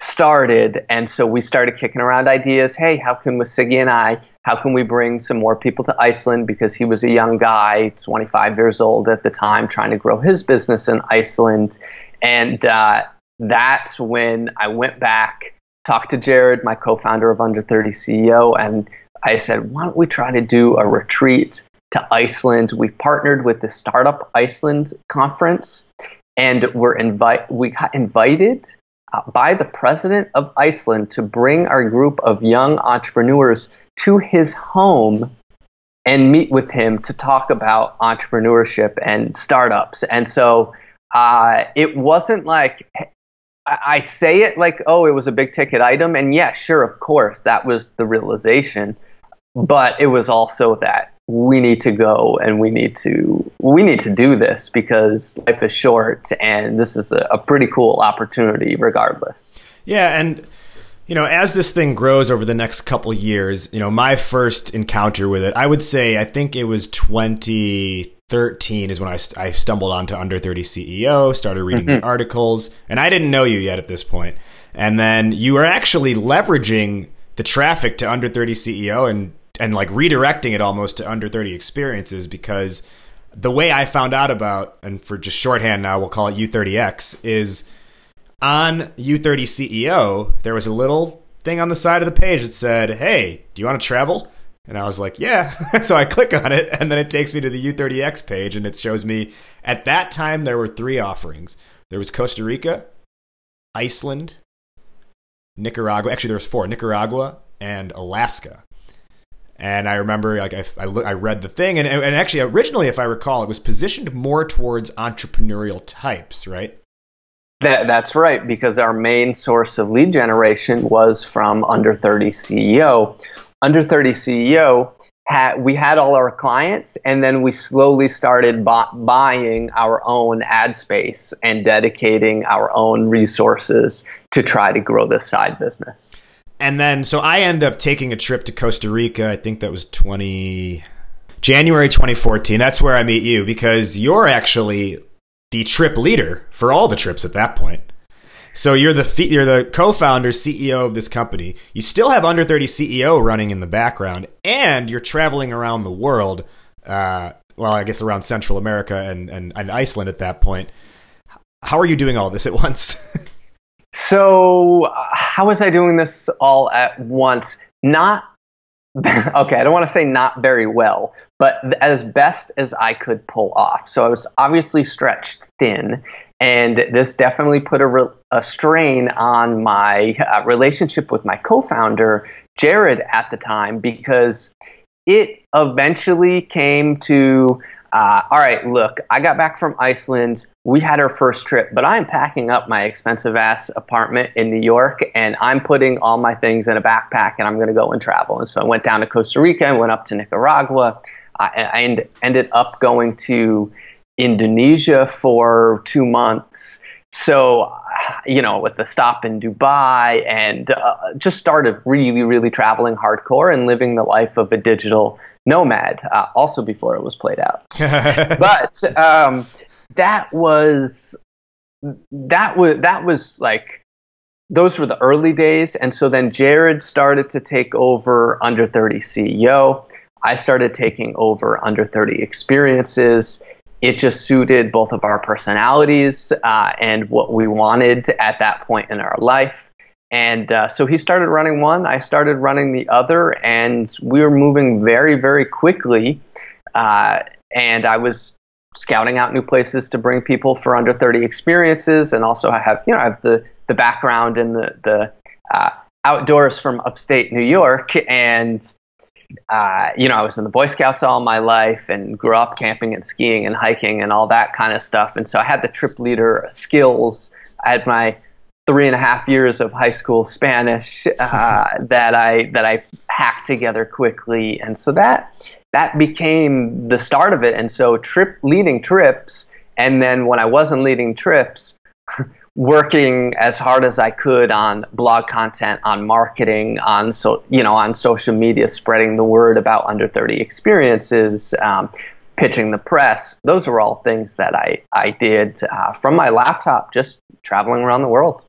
started. And so we started kicking around ideas. Hey, how can Siggy and I, how can we bring some more people to Iceland? Because he was a young guy, 25 years old at the time, trying to grow his business in Iceland. And uh, that's when I went back, talked to Jared, my co-founder of Under 30 CEO, and I said, why don't we try to do a retreat to Iceland? We partnered with the Startup Iceland conference, and we're invite we got invited by the president of Iceland to bring our group of young entrepreneurs to his home and meet with him to talk about entrepreneurship and startups. And so uh, it wasn't like I say it like, oh, it was a big ticket item. And yeah, sure, of course, that was the realization. But it was also that we need to go and we need to we need to do this because life is short and this is a, a pretty cool opportunity regardless yeah and you know as this thing grows over the next couple years you know my first encounter with it i would say i think it was 2013 is when i, I stumbled onto under 30 ceo started reading mm-hmm. the articles and i didn't know you yet at this point and then you were actually leveraging the traffic to under 30 ceo and and like redirecting it almost to under 30 experiences because the way I found out about, and for just shorthand now, we'll call it U30X, is on U30 CEO, there was a little thing on the side of the page that said, Hey, do you want to travel? And I was like, Yeah. so I click on it, and then it takes me to the U30X page, and it shows me at that time there were three offerings there was Costa Rica, Iceland, Nicaragua. Actually, there was four Nicaragua and Alaska. And I remember, like, I, I, I read the thing, and, and actually, originally, if I recall, it was positioned more towards entrepreneurial types, right? That, that's right, because our main source of lead generation was from Under 30 CEO. Under 30 CEO, had, we had all our clients, and then we slowly started bu- buying our own ad space and dedicating our own resources to try to grow this side business and then so I end up taking a trip to Costa Rica. I think that was 20 January 2014. That's where I meet you because you're actually the trip leader for all the trips at that point. So you're the you're the co-founder, CEO of this company. You still have under 30 CEO running in the background, and you're traveling around the world. Uh, well, I guess around Central America and, and, and Iceland at that point. How are you doing all this at once? So, how was I doing this all at once? Not okay, I don't want to say not very well, but as best as I could pull off. So I was obviously stretched thin, and this definitely put a, re- a strain on my uh, relationship with my co founder, Jared, at the time, because it eventually came to uh, all right, look, I got back from Iceland. We had our first trip, but I'm packing up my expensive ass apartment in New York and I'm putting all my things in a backpack and I'm going to go and travel. And so I went down to Costa Rica and went up to Nicaragua. I, I ended up going to Indonesia for two months. So, you know, with the stop in Dubai and uh, just started really, really traveling hardcore and living the life of a digital nomad, uh, also before it was played out. but um, that was that was that was like those were the early days. And so then jared started to take over under 30 ceo i started taking over under 30 experiences. It just suited both of our personalities uh, and what we wanted at that point in our life and uh, so he started running one i started running the other and we were moving very very quickly uh, and i was scouting out new places to bring people for under 30 experiences and also I have you know I have the the background in the the uh, outdoors from upstate New York. And uh, you know I was in the Boy Scouts all my life and grew up camping and skiing and hiking and all that kind of stuff. And so I had the trip leader skills. I had my three and a half years of high school Spanish uh, that I that I hacked together quickly and so that that became the start of it. And so trip leading trips, and then when I wasn't leading trips, working as hard as I could on blog content, on marketing, on so you know on social media, spreading the word about under 30 experiences, um, pitching the press. Those were all things that I I did uh, from my laptop, just traveling around the world.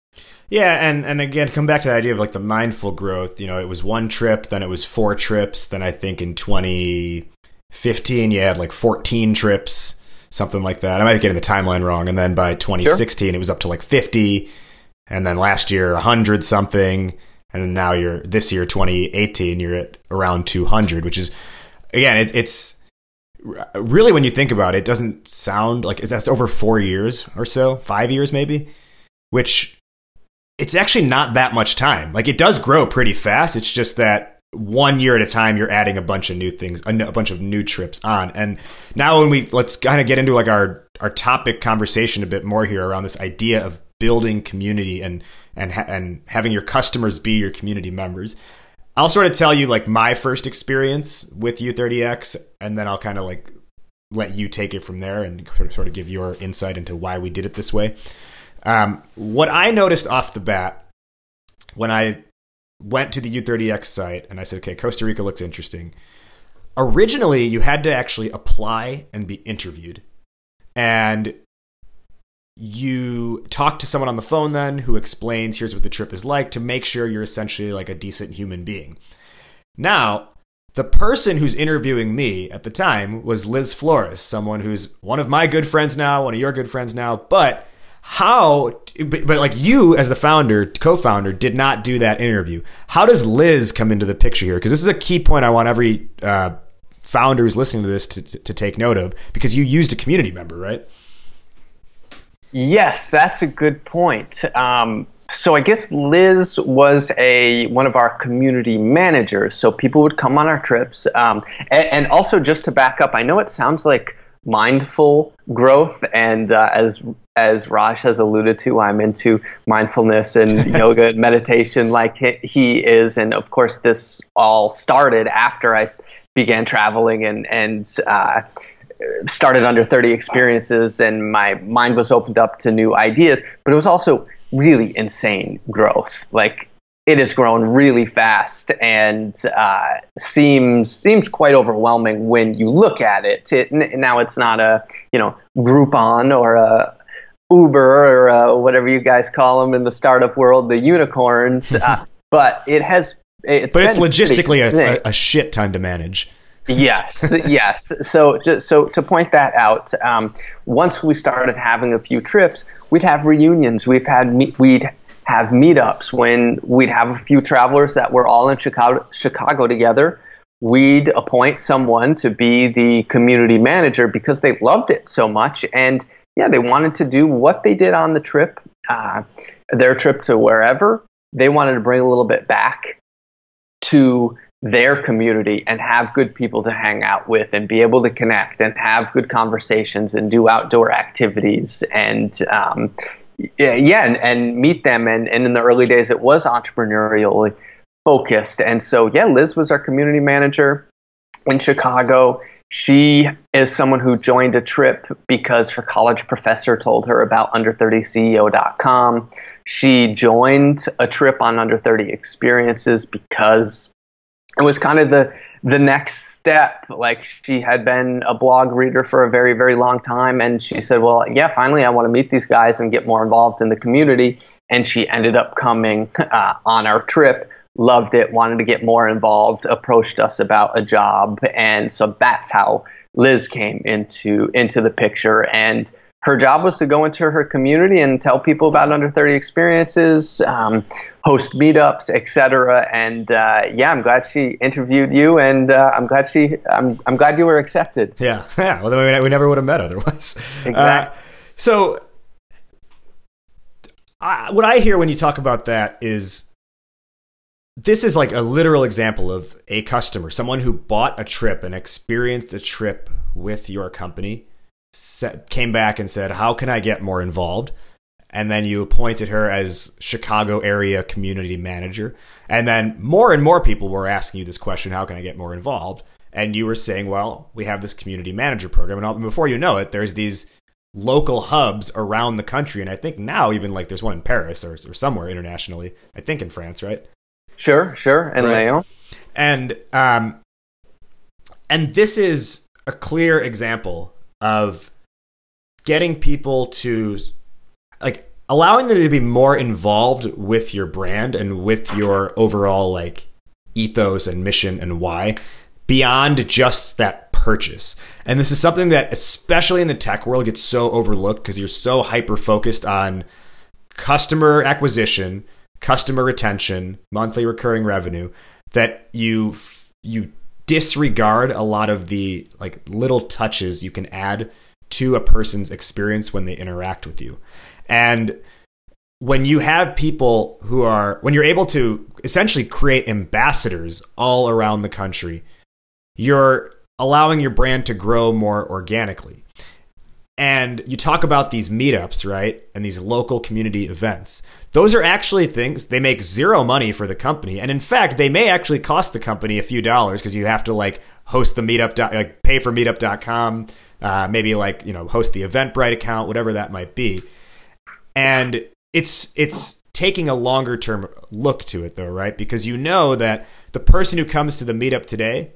Yeah, and and again, come back to the idea of like the mindful growth. You know, it was one trip, then it was four trips, then I think in 2015 you had like 14 trips, something like that. I might be getting the timeline wrong, and then by 2016 sure. it was up to like 50, and then last year 100 something, and then now you're this year 2018 you're at around 200, which is again it, it's really when you think about it, it doesn't sound like that's over four years or so, five years maybe, which it's actually not that much time. Like it does grow pretty fast. It's just that one year at a time you're adding a bunch of new things, a bunch of new trips on. And now when we let's kind of get into like our our topic conversation a bit more here around this idea of building community and and ha- and having your customers be your community members. I'll sort of tell you like my first experience with U30X and then I'll kind of like let you take it from there and sort of give your insight into why we did it this way. Um, what I noticed off the bat when I went to the U30X site and I said, okay, Costa Rica looks interesting. Originally, you had to actually apply and be interviewed. And you talk to someone on the phone then who explains here's what the trip is like to make sure you're essentially like a decent human being. Now, the person who's interviewing me at the time was Liz Flores, someone who's one of my good friends now, one of your good friends now, but how but, but, like you as the founder co-founder did not do that interview. How does liz come into the picture here? Because this is a key point i want every uh, founder who's listening to this to, to, to take note of because you used a community member right? Yes that's a good point. Um, so i guess liz was a one of our community managers so people would come on our trips. Um, and, and also just to back up i know it sounds like mindful growth and uh, as as Raj has alluded to, I'm into mindfulness and yoga and meditation like he is. And of course, this all started after I began traveling and, and uh, started under 30 experiences, and my mind was opened up to new ideas. But it was also really insane growth. Like, it has grown really fast and uh, seems seems quite overwhelming when you look at it. it. Now it's not a you know Groupon or a Uber or uh, whatever you guys call them in the startup world, the unicorns. Uh, but it has. It's but it's logistically a, a, shit ton to manage. yes, yes. So, so to point that out, um, once we started having a few trips, we'd have reunions. We've had we'd have meetups when we'd have a few travelers that were all in Chicago, Chicago together. We'd appoint someone to be the community manager because they loved it so much and yeah, they wanted to do what they did on the trip, uh, their trip to wherever. They wanted to bring a little bit back to their community and have good people to hang out with and be able to connect and have good conversations and do outdoor activities and um, yeah, yeah and, and, meet them and, and in the early days it was entrepreneurial focused and so yeah liz was our community manager in chicago she is someone who joined a trip because her college professor told her about under30ceo.com. She joined a trip on under 30 experiences because it was kind of the the next step. Like she had been a blog reader for a very, very long time. And she said, Well, yeah, finally, I want to meet these guys and get more involved in the community. And she ended up coming uh, on our trip, loved it, wanted to get more involved, approached us about a job. And so that's how Liz came into into the picture. And her job was to go into her community and tell people about under 30 experiences, um, host meetups, etc. And uh, yeah, I'm glad she interviewed you, and uh, I'm glad she, I'm, I'm glad you were accepted. Yeah, yeah. Well, then we never would have met otherwise. Exactly. Uh, so, I, what I hear when you talk about that is this is like a literal example of a customer, someone who bought a trip and experienced a trip with your company came back and said, "How can I get more involved?" And then you appointed her as Chicago area community manager. And then more and more people were asking you this question, "How can I get more involved?" And you were saying, "Well, we have this community manager program." And before you know it, there's these local hubs around the country. And I think now even like there's one in Paris or, or somewhere internationally. I think in France, right? Sure, sure, and right. Lyon. And um, and this is a clear example of getting people to like allowing them to be more involved with your brand and with your overall like ethos and mission and why beyond just that purchase. And this is something that especially in the tech world gets so overlooked because you're so hyper focused on customer acquisition, customer retention, monthly recurring revenue that you you disregard a lot of the like little touches you can add to a person's experience when they interact with you. And when you have people who are when you're able to essentially create ambassadors all around the country, you're allowing your brand to grow more organically. And you talk about these meetups, right? And these local community events. Those are actually things, they make zero money for the company. And in fact, they may actually cost the company a few dollars because you have to like host the meetup, like pay for meetup.com, uh, maybe like, you know, host the Eventbrite account, whatever that might be. And it's, it's, taking a longer term look to it though, right? Because you know that the person who comes to the meetup today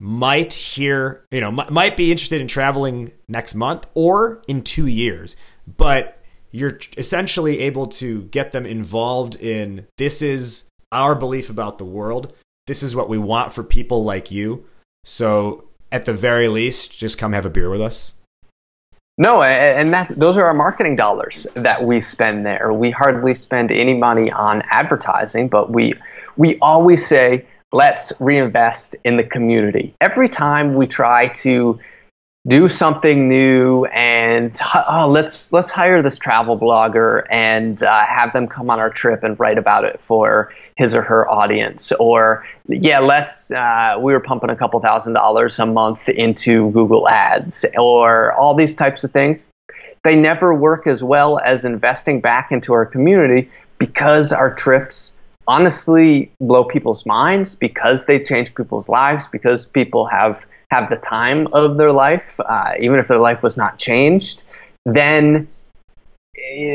might hear, you know, might be interested in traveling next month or in two years, but you're essentially able to get them involved in this is our belief about the world. This is what we want for people like you. So, at the very least, just come have a beer with us. No, and that those are our marketing dollars that we spend there. We hardly spend any money on advertising, but we we always say let's reinvest in the community. Every time we try to do something new and oh, let's let's hire this travel blogger and uh, have them come on our trip and write about it for his or her audience or yeah let's uh, we were pumping a couple thousand dollars a month into google ads or all these types of things they never work as well as investing back into our community because our trips honestly blow people's minds because they change people's lives because people have have the time of their life uh, even if their life was not changed then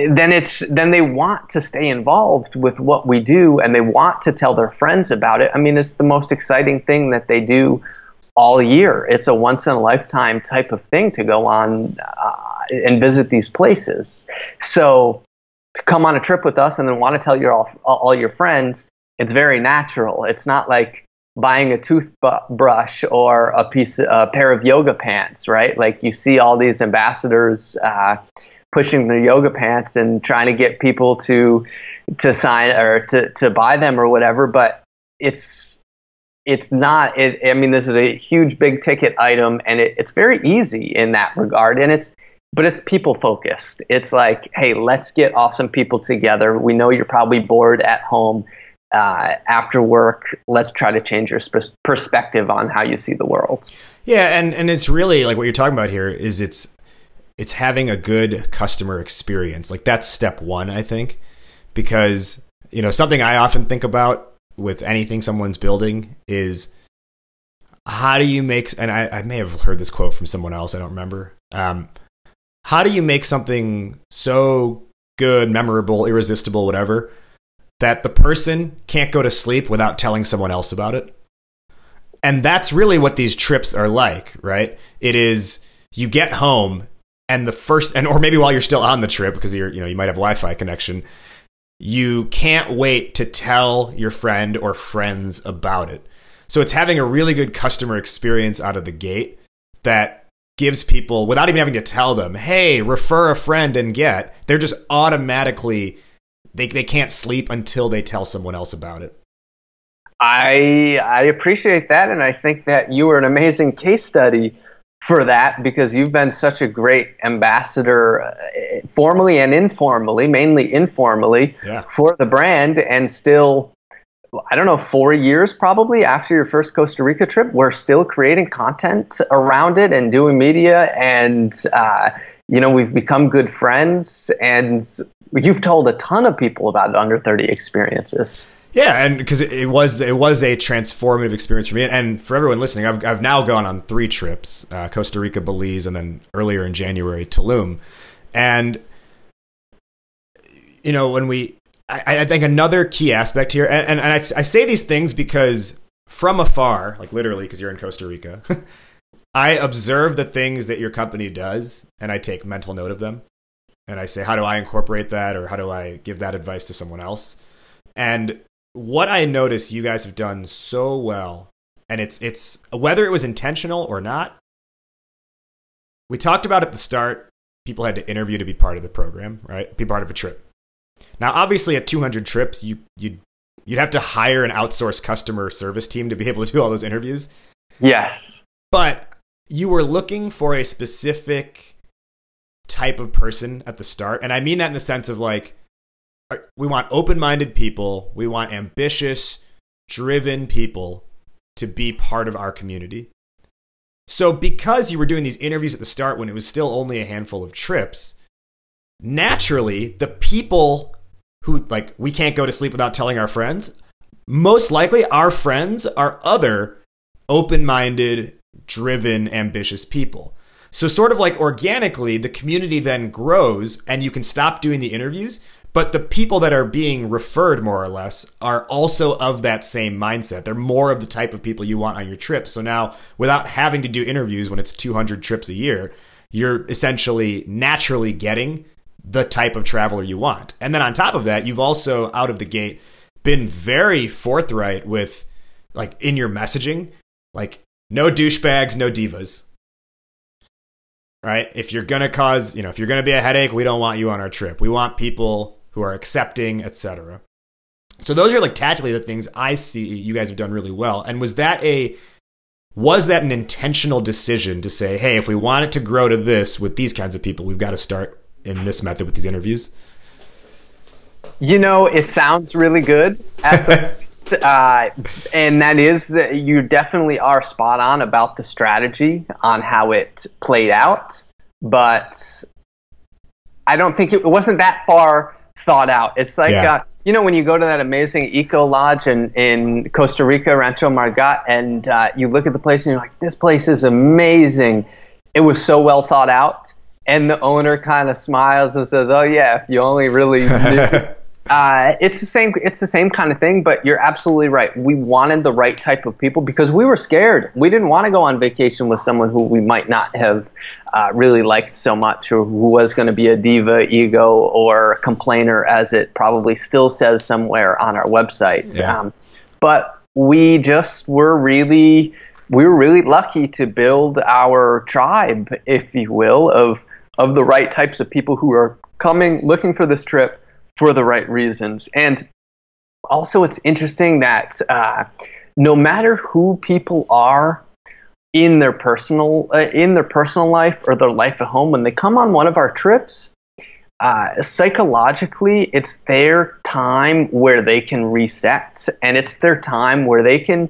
then it's then they want to stay involved with what we do and they want to tell their friends about it. I mean it's the most exciting thing that they do all year. It's a once in a lifetime type of thing to go on uh, and visit these places. So to come on a trip with us and then want to tell your all, all your friends, it's very natural. It's not like buying a toothbrush or a piece, a pair of yoga pants, right? Like you see all these ambassadors uh, pushing their yoga pants and trying to get people to to sign or to to buy them or whatever. But it's it's not. It, I mean, this is a huge big ticket item, and it, it's very easy in that regard, and it's but it's people focused. It's like, hey, let's get awesome people together. We know you're probably bored at home uh, after work. Let's try to change your sp- perspective on how you see the world. Yeah, and and it's really like what you're talking about here is it's it's having a good customer experience. Like that's step one, I think, because you know something I often think about with anything someone's building is how do you make and I, I may have heard this quote from someone else i don't remember um, how do you make something so good memorable irresistible whatever that the person can't go to sleep without telling someone else about it? And that's really what these trips are like right? It is you get home and the first and or maybe while you're still on the trip because you're you know you might have wi-fi connection you can't wait to tell your friend or friends about it. So it's having a really good customer experience out of the gate that gives people, without even having to tell them, hey, refer a friend and get, they're just automatically, they, they can't sleep until they tell someone else about it. I I appreciate that, and I think that you were an amazing case study for that because you've been such a great ambassador, uh, formally and informally, mainly informally, yeah. for the brand, and still I don't know, four years probably after your first Costa Rica trip, we're still creating content around it and doing media. And, uh, you know, we've become good friends. And you've told a ton of people about under 30 experiences. Yeah, and because it was it was a transformative experience for me, and for everyone listening, I've I've now gone on three trips: uh, Costa Rica, Belize, and then earlier in January, Tulum. And you know, when we I, I think another key aspect here, and, and, and I, I say these things because from afar, like literally, because you're in Costa Rica, I observe the things that your company does, and I take mental note of them, and I say, how do I incorporate that, or how do I give that advice to someone else? And what I notice you guys have done so well, and it's it's whether it was intentional or not. We talked about at the start, people had to interview to be part of the program, right? Be part of a trip. Now, obviously, at 200 trips, you you you'd have to hire an outsourced customer service team to be able to do all those interviews. Yes, but you were looking for a specific type of person at the start, and I mean that in the sense of like uh, we want open-minded people, we want ambitious, driven people to be part of our community. So, because you were doing these interviews at the start when it was still only a handful of trips, naturally, the people who like we can't go to sleep without telling our friends, most likely our friends are other open-minded, driven, ambitious people. So sort of like organically the community then grows and you can stop doing the interviews, but the people that are being referred more or less are also of that same mindset. They're more of the type of people you want on your trip. So now without having to do interviews when it's 200 trips a year, you're essentially naturally getting the type of traveler you want. And then on top of that, you've also out of the gate been very forthright with like in your messaging, like no douchebags, no divas. Right? If you're going to cause, you know, if you're going to be a headache, we don't want you on our trip. We want people who are accepting, etc. So those are like tactically the things I see you guys have done really well. And was that a was that an intentional decision to say, hey, if we want it to grow to this with these kinds of people, we've got to start in this method with these interviews? You know, it sounds really good. The, uh, and that is, you definitely are spot on about the strategy on how it played out. But I don't think it, it wasn't that far thought out. It's like, yeah. uh, you know, when you go to that amazing eco lodge in, in Costa Rica, Rancho Margot, and uh, you look at the place and you're like, this place is amazing. It was so well thought out and the owner kind of smiles and says, "Oh yeah, if you only really." uh, it's the same. It's the same kind of thing. But you're absolutely right. We wanted the right type of people because we were scared. We didn't want to go on vacation with someone who we might not have uh, really liked so much, or who was going to be a diva, ego, or complainer, as it probably still says somewhere on our website. Yeah. Um, but we just were really we were really lucky to build our tribe, if you will, of of the right types of people who are coming looking for this trip for the right reasons. And also, it's interesting that uh, no matter who people are in their personal uh, in their personal life or their life at home, when they come on one of our trips, uh, psychologically, it's their time where they can reset, and it's their time where they can.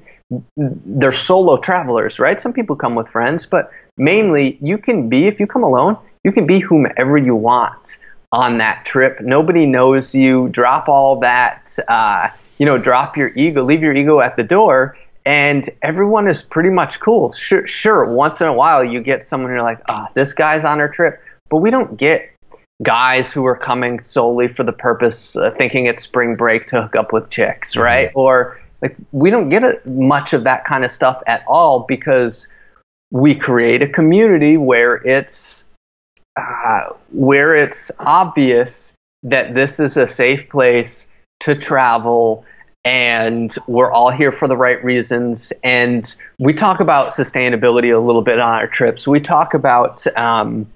They're solo travelers, right? Some people come with friends, but mainly you can be if you come alone you can be whomever you want on that trip. Nobody knows you. Drop all that, uh, you know, drop your ego, leave your ego at the door, and everyone is pretty much cool. Sure, sure. Once in a while, you get someone who's like, ah, oh, this guy's on our trip, but we don't get guys who are coming solely for the purpose of thinking it's spring break to hook up with chicks, mm-hmm. right? Or like we don't get a, much of that kind of stuff at all because we create a community where it's uh, where it's obvious that this is a safe place to travel and we're all here for the right reasons. And we talk about sustainability a little bit on our trips. We talk about um,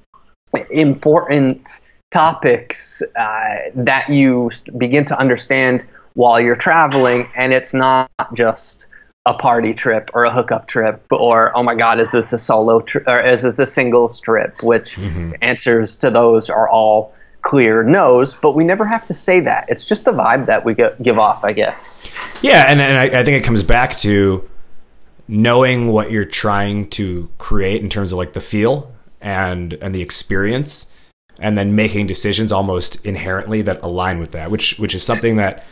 important topics uh, that you begin to understand while you're traveling, and it's not just a party trip or a hookup trip or oh my god is this a solo trip or is this a single trip which mm-hmm. answers to those are all clear no's but we never have to say that. It's just the vibe that we give off i guess. Yeah and, and I, I think it comes back to knowing what you're trying to create in terms of like the feel and and the experience and then making decisions almost inherently that align with that which which is something that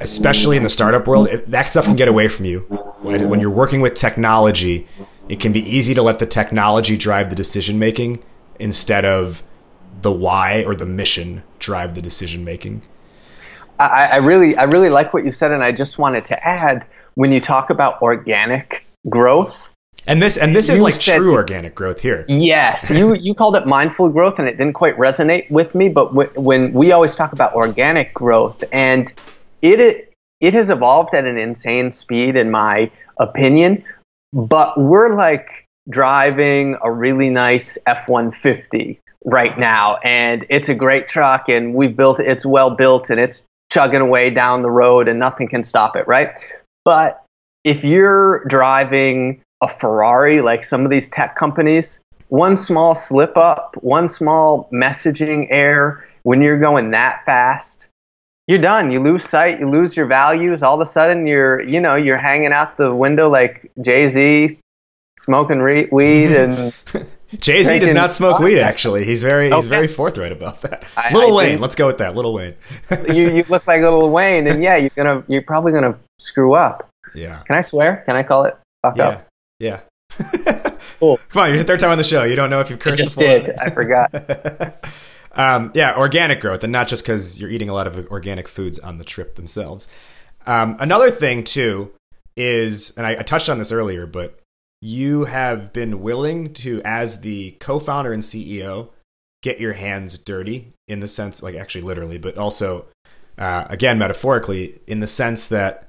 especially in the startup world it, that stuff can get away from you when, when you're working with technology it can be easy to let the technology drive the decision making instead of the why or the mission drive the decision making I, I really i really like what you said and i just wanted to add when you talk about organic growth and this and this is like said, true organic growth here. Yes, you you called it mindful growth, and it didn't quite resonate with me. But w- when we always talk about organic growth, and it it has evolved at an insane speed, in my opinion. But we're like driving a really nice F one fifty right now, and it's a great truck, and we've built it's well built, and it's chugging away down the road, and nothing can stop it, right? But if you're driving a Ferrari like some of these tech companies, one small slip up, one small messaging error, when you're going that fast, you're done. You lose sight, you lose your values. All of a sudden, you're you know you're hanging out the window like Jay Z, smoking re- weed and. Jay Z does not smoke weed. Actually, he's very okay. he's very forthright about that. I, Little I Wayne, let's go with that. Lil Wayne. you you look like Lil Wayne, and yeah, you're gonna you're probably gonna screw up. Yeah. Can I swear? Can I call it? Fuck yeah. up. Yeah. cool. Come on, you're the third time on the show. You don't know if you've cursed I just before. did. I forgot. Um, yeah, organic growth, and not just because you're eating a lot of organic foods on the trip themselves. Um, another thing too is, and I, I touched on this earlier, but you have been willing to, as the co-founder and CEO, get your hands dirty in the sense, like actually literally, but also uh, again metaphorically, in the sense that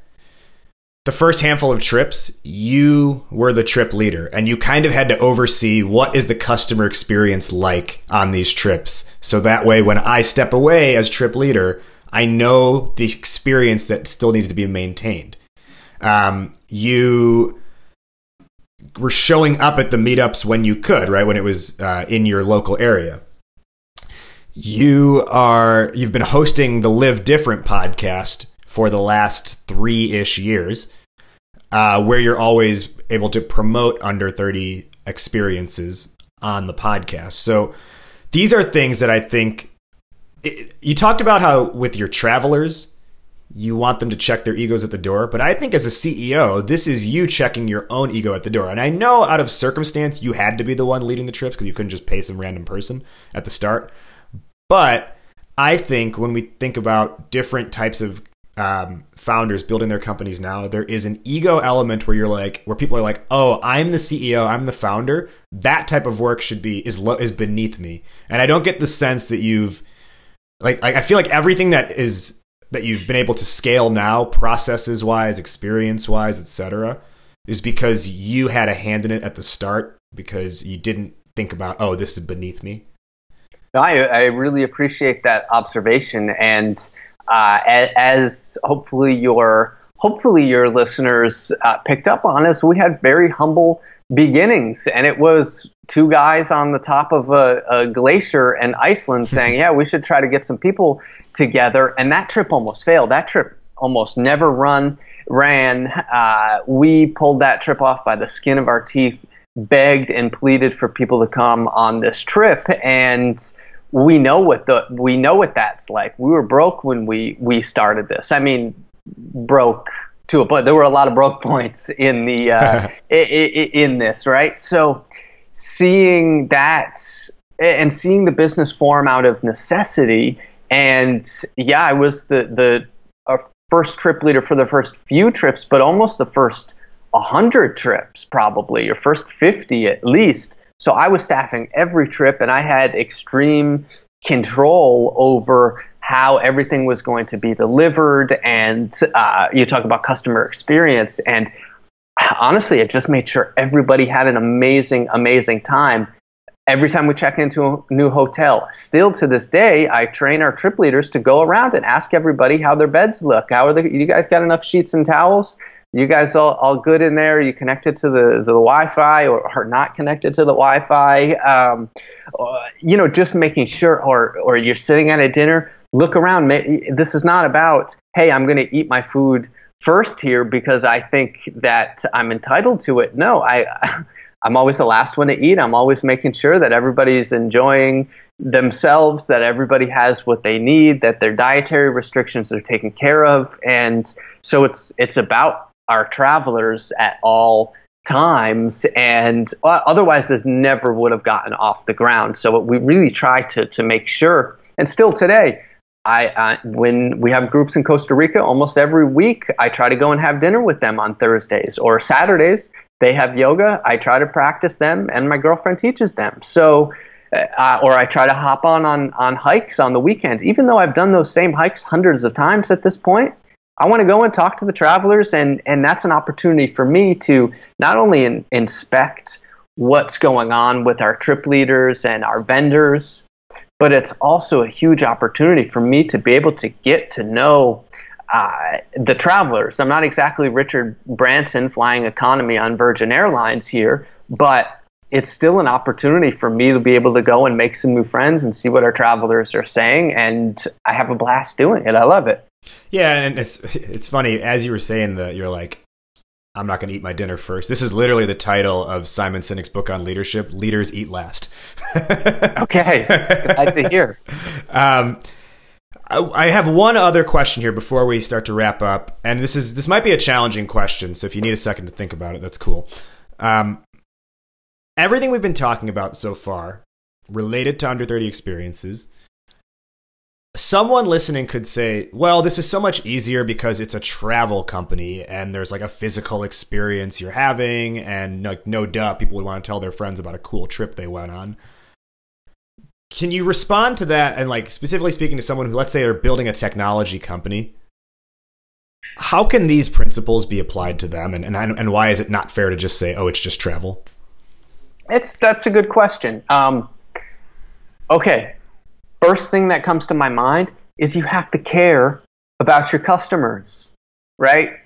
the first handful of trips, you were the trip leader and you kind of had to oversee what is the customer experience like on these trips. So that way, when I step away as trip leader, I know the experience that still needs to be maintained. Um, you were showing up at the meetups when you could, right? When it was uh, in your local area. You are, you've been hosting the Live Different podcast for the last three ish years, uh, where you're always able to promote under 30 experiences on the podcast. So these are things that I think it, you talked about how with your travelers, you want them to check their egos at the door. But I think as a CEO, this is you checking your own ego at the door. And I know out of circumstance, you had to be the one leading the trips because you couldn't just pay some random person at the start. But I think when we think about different types of um, founders building their companies now, there is an ego element where you're like, where people are like, "Oh, I'm the CEO, I'm the founder." That type of work should be is lo- is beneath me, and I don't get the sense that you've like, like I feel like everything that is that you've been able to scale now, processes wise, experience wise, etc., is because you had a hand in it at the start because you didn't think about, "Oh, this is beneath me." No, I I really appreciate that observation and uh, as hopefully your hopefully your listeners uh, picked up on us, we had very humble beginnings, and it was two guys on the top of a, a glacier in Iceland saying, "Yeah, we should try to get some people together." And that trip almost failed. That trip almost never run ran. Uh, we pulled that trip off by the skin of our teeth, begged and pleaded for people to come on this trip, and we know what the we know what that's like. We were broke when we we started this. I mean, broke to a point. There were a lot of broke points in the uh, in, in this, right? So seeing that and seeing the business form out of necessity, and yeah, I was the the uh, first trip leader for the first few trips, but almost the first 100 trips probably, your first 50 at least. So I was staffing every trip, and I had extreme control over how everything was going to be delivered. And uh, you talk about customer experience. And honestly, it just made sure everybody had an amazing, amazing time. Every time we check into a new hotel, still to this day, I train our trip leaders to go around and ask everybody how their beds look. How are the, you guys got enough sheets and towels? You guys all, all good in there? Are you connected to the, the Wi-Fi or are not connected to the Wi-Fi? Um, uh, you know, just making sure, or, or you're sitting at a dinner, look around. This is not about, hey, I'm going to eat my food first here because I think that I'm entitled to it. No, I, I'm always the last one to eat. I'm always making sure that everybody's enjoying themselves, that everybody has what they need, that their dietary restrictions are taken care of, and so it's it's about our travelers at all times and uh, otherwise this never would have gotten off the ground so we really try to to make sure and still today I, uh, when we have groups in Costa Rica, almost every week, I try to go and have dinner with them on Thursdays or Saturdays. They have yoga. I try to practice them, and my girlfriend teaches them. So, uh, or I try to hop on, on on hikes on the weekends. Even though I've done those same hikes hundreds of times at this point, I want to go and talk to the travelers, and, and that's an opportunity for me to not only in, inspect what's going on with our trip leaders and our vendors, but it's also a huge opportunity for me to be able to get to know uh, the travelers. I'm not exactly Richard Branson flying economy on Virgin Airlines here, but it's still an opportunity for me to be able to go and make some new friends and see what our travelers are saying. And I have a blast doing it. I love it. Yeah, and it's it's funny as you were saying that you're like, I'm not going to eat my dinner first. This is literally the title of Simon Sinek's book on leadership: "Leaders Eat Last." okay, glad to hear. Um, I, I have one other question here before we start to wrap up, and this is this might be a challenging question. So if you need a second to think about it, that's cool. Um, everything we've been talking about so far related to under 30 experiences someone listening could say, well, this is so much easier because it's a travel company and there's like a physical experience you're having, and like no doubt people would want to tell their friends about a cool trip they went on. Can you respond to that and like specifically speaking to someone who let's say they're building a technology company? How can these principles be applied to them and, and, and why is it not fair to just say, oh, it's just travel? It's that's a good question. Um, okay, first thing that comes to my mind is you have to care about your customers, right?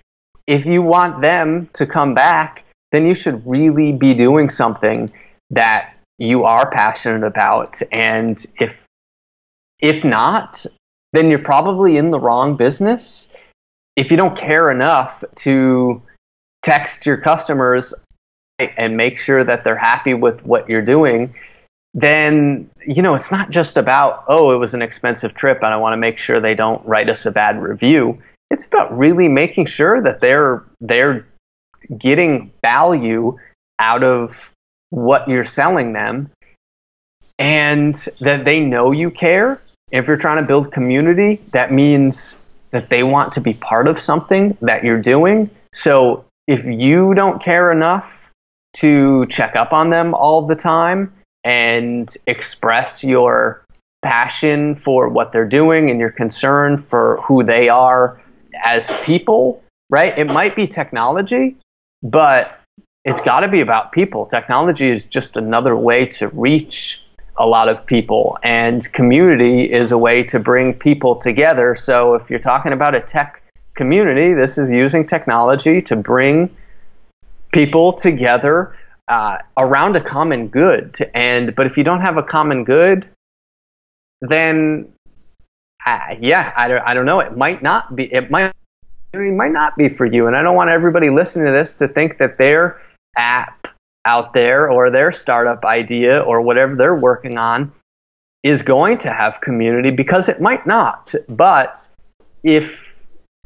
If you want them to come back, then you should really be doing something that you are passionate about. And if if not, then you're probably in the wrong business. If you don't care enough to text your customers and make sure that they're happy with what you're doing, then you know it's not just about oh it was an expensive trip and I want to make sure they don't write us a bad review. It's about really making sure that they're they're getting value out of what you're selling them and that they know you care. If you're trying to build community, that means that they want to be part of something that you're doing. So if you don't care enough to check up on them all the time, and express your passion for what they're doing and your concern for who they are as people, right? It might be technology, but it's got to be about people. Technology is just another way to reach a lot of people, and community is a way to bring people together. So if you're talking about a tech community, this is using technology to bring people together uh, around a common good. And but if you don't have a common good, then uh, yeah, I don't, I don't know. It might not be. It might it might not be for you. And I don't want everybody listening to this to think that their app out there or their startup idea or whatever they're working on is going to have community because it might not. But if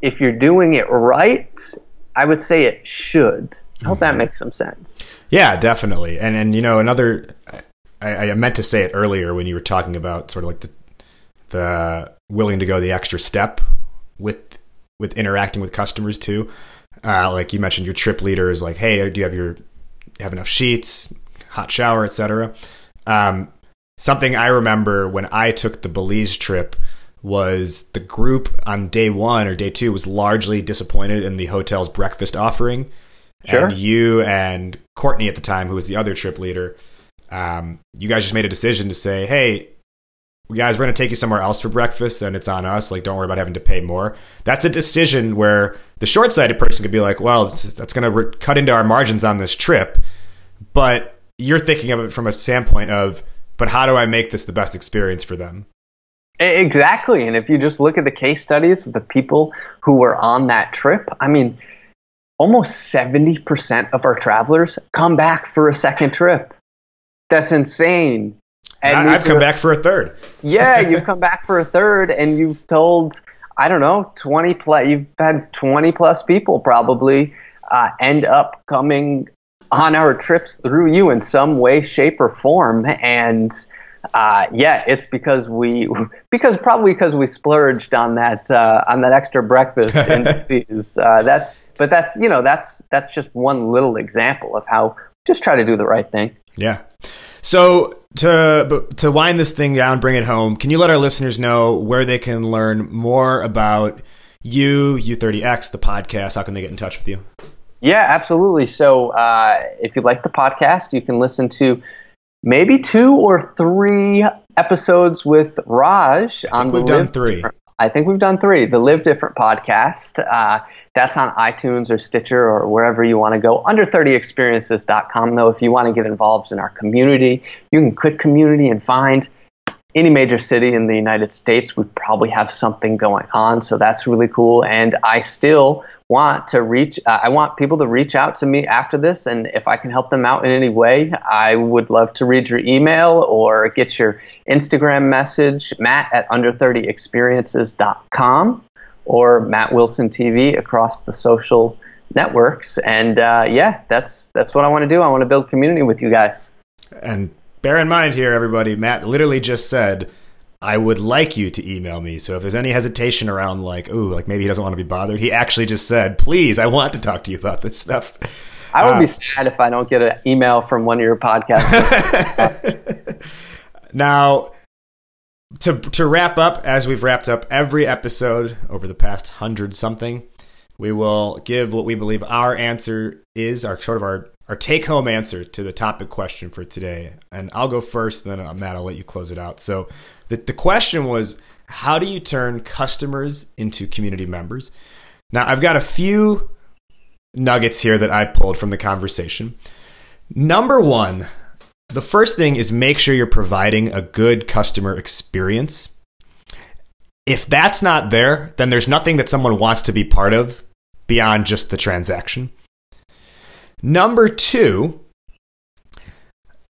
if you're doing it right I would say it should. I hope that makes some sense. Yeah, definitely. And and you know another, I, I meant to say it earlier when you were talking about sort of like the the willing to go the extra step with with interacting with customers too. Uh, like you mentioned, your trip leader is like, hey, do you have your have enough sheets, hot shower, etc. Um, something I remember when I took the Belize trip was the group on day one or day two was largely disappointed in the hotel's breakfast offering. Sure. And you and Courtney at the time, who was the other trip leader, um, you guys just made a decision to say, hey, guys, we're going to take you somewhere else for breakfast and it's on us. Like, don't worry about having to pay more. That's a decision where the short sighted person could be like, well, that's going to re- cut into our margins on this trip. But you're thinking of it from a standpoint of, but how do I make this the best experience for them? Exactly. And if you just look at the case studies of the people who were on that trip, I mean, almost 70% of our travelers come back for a second trip. That's insane. And I've come back for a third. yeah, you've come back for a third, and you've told I don't know twenty plus. You've had twenty plus people probably uh, end up coming on our trips through you in some way, shape, or form, and. Uh, yeah, it's because we because probably because we splurged on that uh, on that extra breakfast and fees. Uh, that's but that's you know that's that's just one little example of how just try to do the right thing. Yeah. So to to wind this thing down, bring it home. Can you let our listeners know where they can learn more about you, U30X, the podcast? How can they get in touch with you? Yeah, absolutely. So uh, if you like the podcast, you can listen to maybe two or three episodes with Raj on the. We've done three. I think we've done three. The Live Different podcast. Uh, that's on iTunes or Stitcher or wherever you want to go. Under30experiences.com, though, if you want to get involved in our community, you can click community and find any major city in the United States. We probably have something going on, so that's really cool. And I still want to reach, uh, I want people to reach out to me after this, and if I can help them out in any way, I would love to read your email or get your Instagram message, matt at under30experiences.com or Matt Wilson TV across the social networks. And uh, yeah, that's that's what I want to do. I want to build community with you guys. And bear in mind here, everybody, Matt literally just said. I would like you to email me. So if there's any hesitation around like, ooh, like maybe he doesn't want to be bothered, he actually just said, please, I want to talk to you about this stuff. I would be uh, sad if I don't get an email from one of your podcasts. now, to to wrap up, as we've wrapped up every episode over the past hundred something, we will give what we believe our answer is, our sort of our our take home answer to the topic question for today. And I'll go first, then uh, Matt, I'll let you close it out. So the the question was, how do you turn customers into community members? Now I've got a few nuggets here that I pulled from the conversation. Number one, the first thing is make sure you're providing a good customer experience. If that's not there, then there's nothing that someone wants to be part of beyond just the transaction. Number two,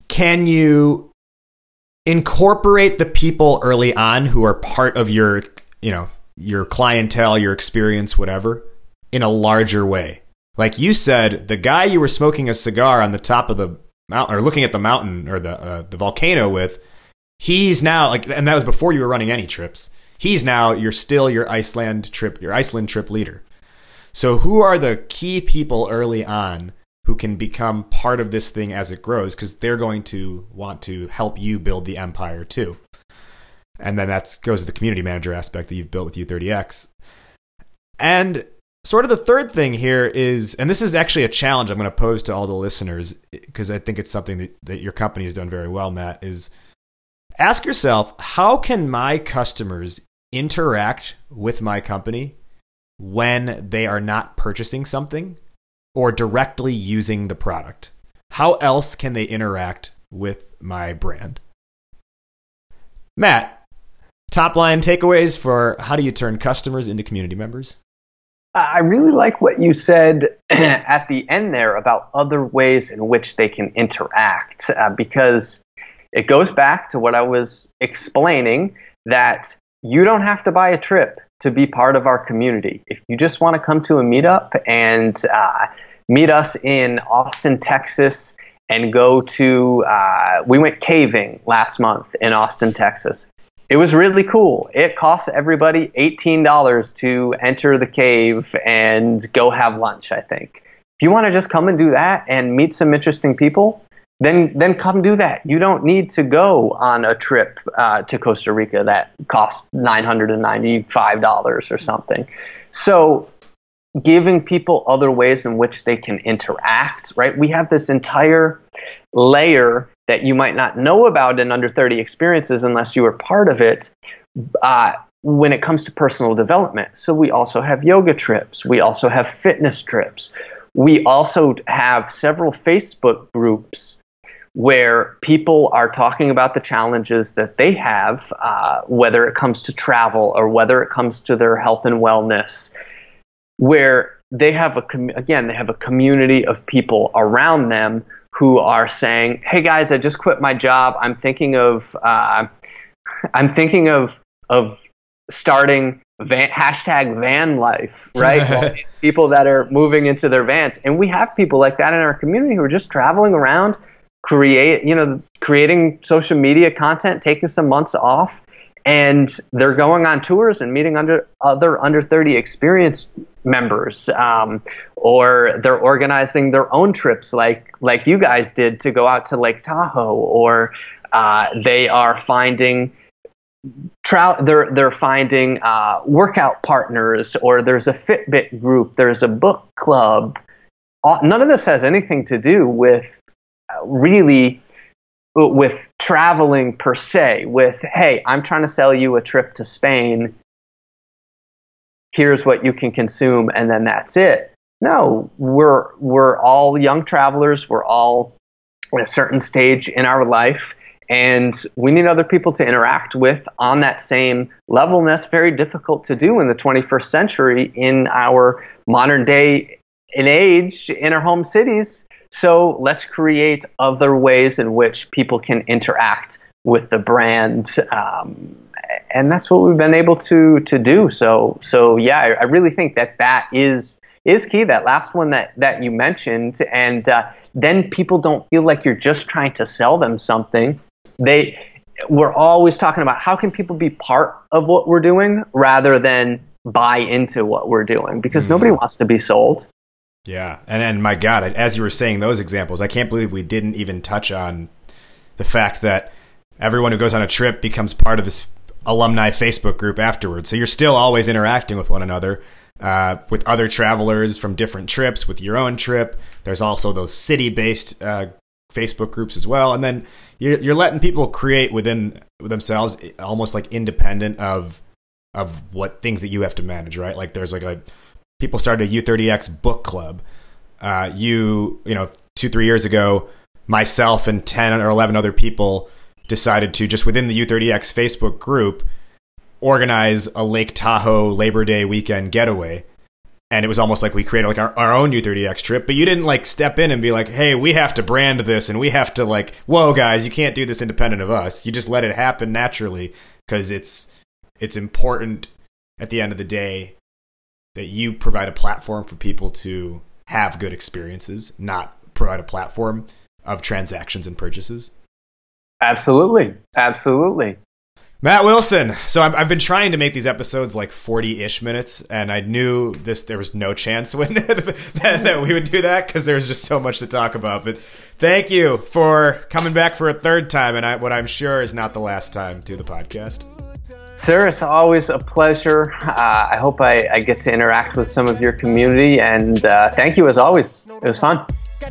can you incorporate the people early on who are part of your, you know, your clientele, your experience, whatever, in a larger way? Like you said, the guy you were smoking a cigar on the top of the mountain or looking at the mountain or the uh, the volcano with, he's now like, and that was before you were running any trips. He's now you're still your Iceland trip, your Iceland trip leader. So who are the key people early on who can become part of this thing as it grows because they're going to want to help you build the empire too. And then that goes to the community manager aspect that you've built with U30X. And sort of the third thing here is, and this is actually a challenge I'm going to pose to all the listeners because I think it's something that, that your company has done very well, Matt, is ask yourself how can my customers interact with my company when they are not purchasing something or directly using the product? How else can they interact with my brand? Matt, top line takeaways for how do you turn customers into community members? I really like what you said at the end there about other ways in which they can interact uh, because it goes back to what I was explaining that you don't have to buy a trip to be part of our community. If you just want to come to a meetup and uh, meet us in Austin, Texas, and go to, uh, we went caving last month in Austin, Texas. It was really cool. It cost everybody $18 to enter the cave and go have lunch, I think. If you want to just come and do that and meet some interesting people, then then come do that. You don't need to go on a trip uh, to Costa Rica that costs nine hundred and ninety five dollars or something. So giving people other ways in which they can interact, right? We have this entire layer that you might not know about in under 30 experiences unless you are part of it uh, when it comes to personal development. So we also have yoga trips, we also have fitness trips. We also have several Facebook groups where people are talking about the challenges that they have, uh, whether it comes to travel or whether it comes to their health and wellness, where they have a com- again they have a community of people around them who are saying, "Hey guys, I just quit my job. I'm thinking of uh, I'm thinking of of starting van, hashtag van life, right? well, these people that are moving into their vans, and we have people like that in our community who are just traveling around create, you know, creating social media content, taking some months off, and they're going on tours and meeting under other under 30 experience members, um, or they're organizing their own trips, like like you guys did to go out to Lake Tahoe, or uh, they are finding. Trout, they're they're finding uh, workout partners, or there's a Fitbit group, there's a book club. None of this has anything to do with really with traveling per se, with, hey, I'm trying to sell you a trip to Spain. Here's what you can consume, and then that's it. No, we're, we're all young travelers. We're all at a certain stage in our life, and we need other people to interact with on that same level. And that's very difficult to do in the 21st century in our modern day and age in our home cities so let's create other ways in which people can interact with the brand. Um, and that's what we've been able to to do. So so yeah, I, I, really think that that is is key. That last one that that you mentioned, and uh, then people don't feel like you're just trying to sell them something. They we're always talking about how can people be part of what we're doing rather than buy into what we're doing because mm. nobody wants to be sold. Yeah, and and my God, as you were saying those examples, I can't believe we didn't even touch on the fact that everyone who goes on a trip becomes part of this alumni Facebook group afterwards. So you're still always interacting with one another, uh, with other travelers from different trips, with your own trip. There's also those city-based uh, Facebook groups as well, and then you're, you're letting people create within themselves, almost like independent of of what things that you have to manage, right? Like there's like a people started a U30X book club. Uh, you, you know, two, three years ago, myself and 10 or 11 other people decided to just within the U30X Facebook group organize a Lake Tahoe Labor Day weekend getaway. And it was almost like we created like our, our own U30X trip, but you didn't like step in and be like, hey, we have to brand this and we have to like, whoa, guys, you can't do this independent of us. You just let it happen naturally because it's it's important at the end of the day that you provide a platform for people to have good experiences, not provide a platform of transactions and purchases? Absolutely. Absolutely. Matt Wilson. So I've, I've been trying to make these episodes like 40 ish minutes, and I knew this there was no chance when that, that we would do that because there's just so much to talk about. But thank you for coming back for a third time, and I, what I'm sure is not the last time to the podcast. Sir, it's always a pleasure. Uh, I hope I, I, get to interact with some of your community, and uh, thank you as always. It was fun.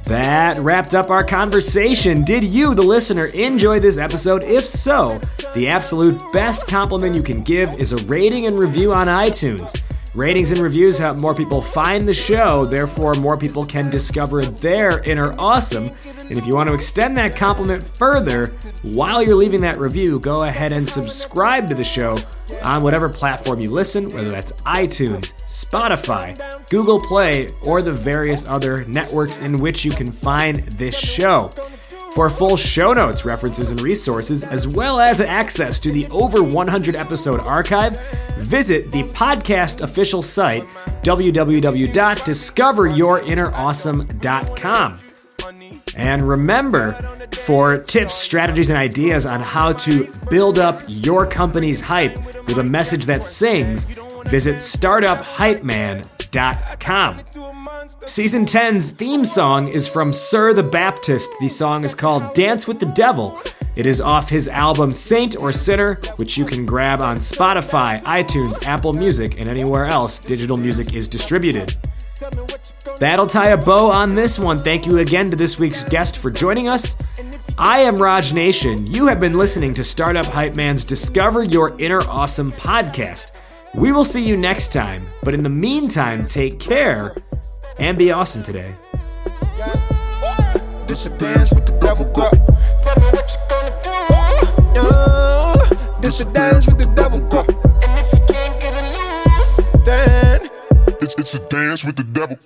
That wrapped up our conversation. Did you, the listener, enjoy this episode? If so, the absolute best compliment you can give is a rating and review on iTunes. Ratings and reviews help more people find the show, therefore, more people can discover their inner awesome. And if you want to extend that compliment further, while you're leaving that review, go ahead and subscribe to the show on whatever platform you listen, whether that's iTunes, Spotify, Google Play, or the various other networks in which you can find this show. For full show notes, references, and resources, as well as access to the over 100 episode archive, visit the podcast official site, www.discoveryourinnerawesome.com. And remember, for tips, strategies, and ideas on how to build up your company's hype with a message that sings, visit startuphypeman.com. Season 10's theme song is from Sir the Baptist. The song is called Dance with the Devil. It is off his album Saint or Sinner, which you can grab on Spotify, iTunes, Apple Music, and anywhere else digital music is distributed. That'll tie a bow on this one. Thank you again to this week's guest for joining us. I am Raj Jana. You have been listening to Startup Hype Man's Discover Your Inner Awesome podcast. We will see you next time, but in the meantime, take care and be awesome today. This a dance with the devil, girl. Tell me what you gonna do. Yeah. This a dance with the devil, girl. And if you can't get a loose, then it's, it's a dance with the devil.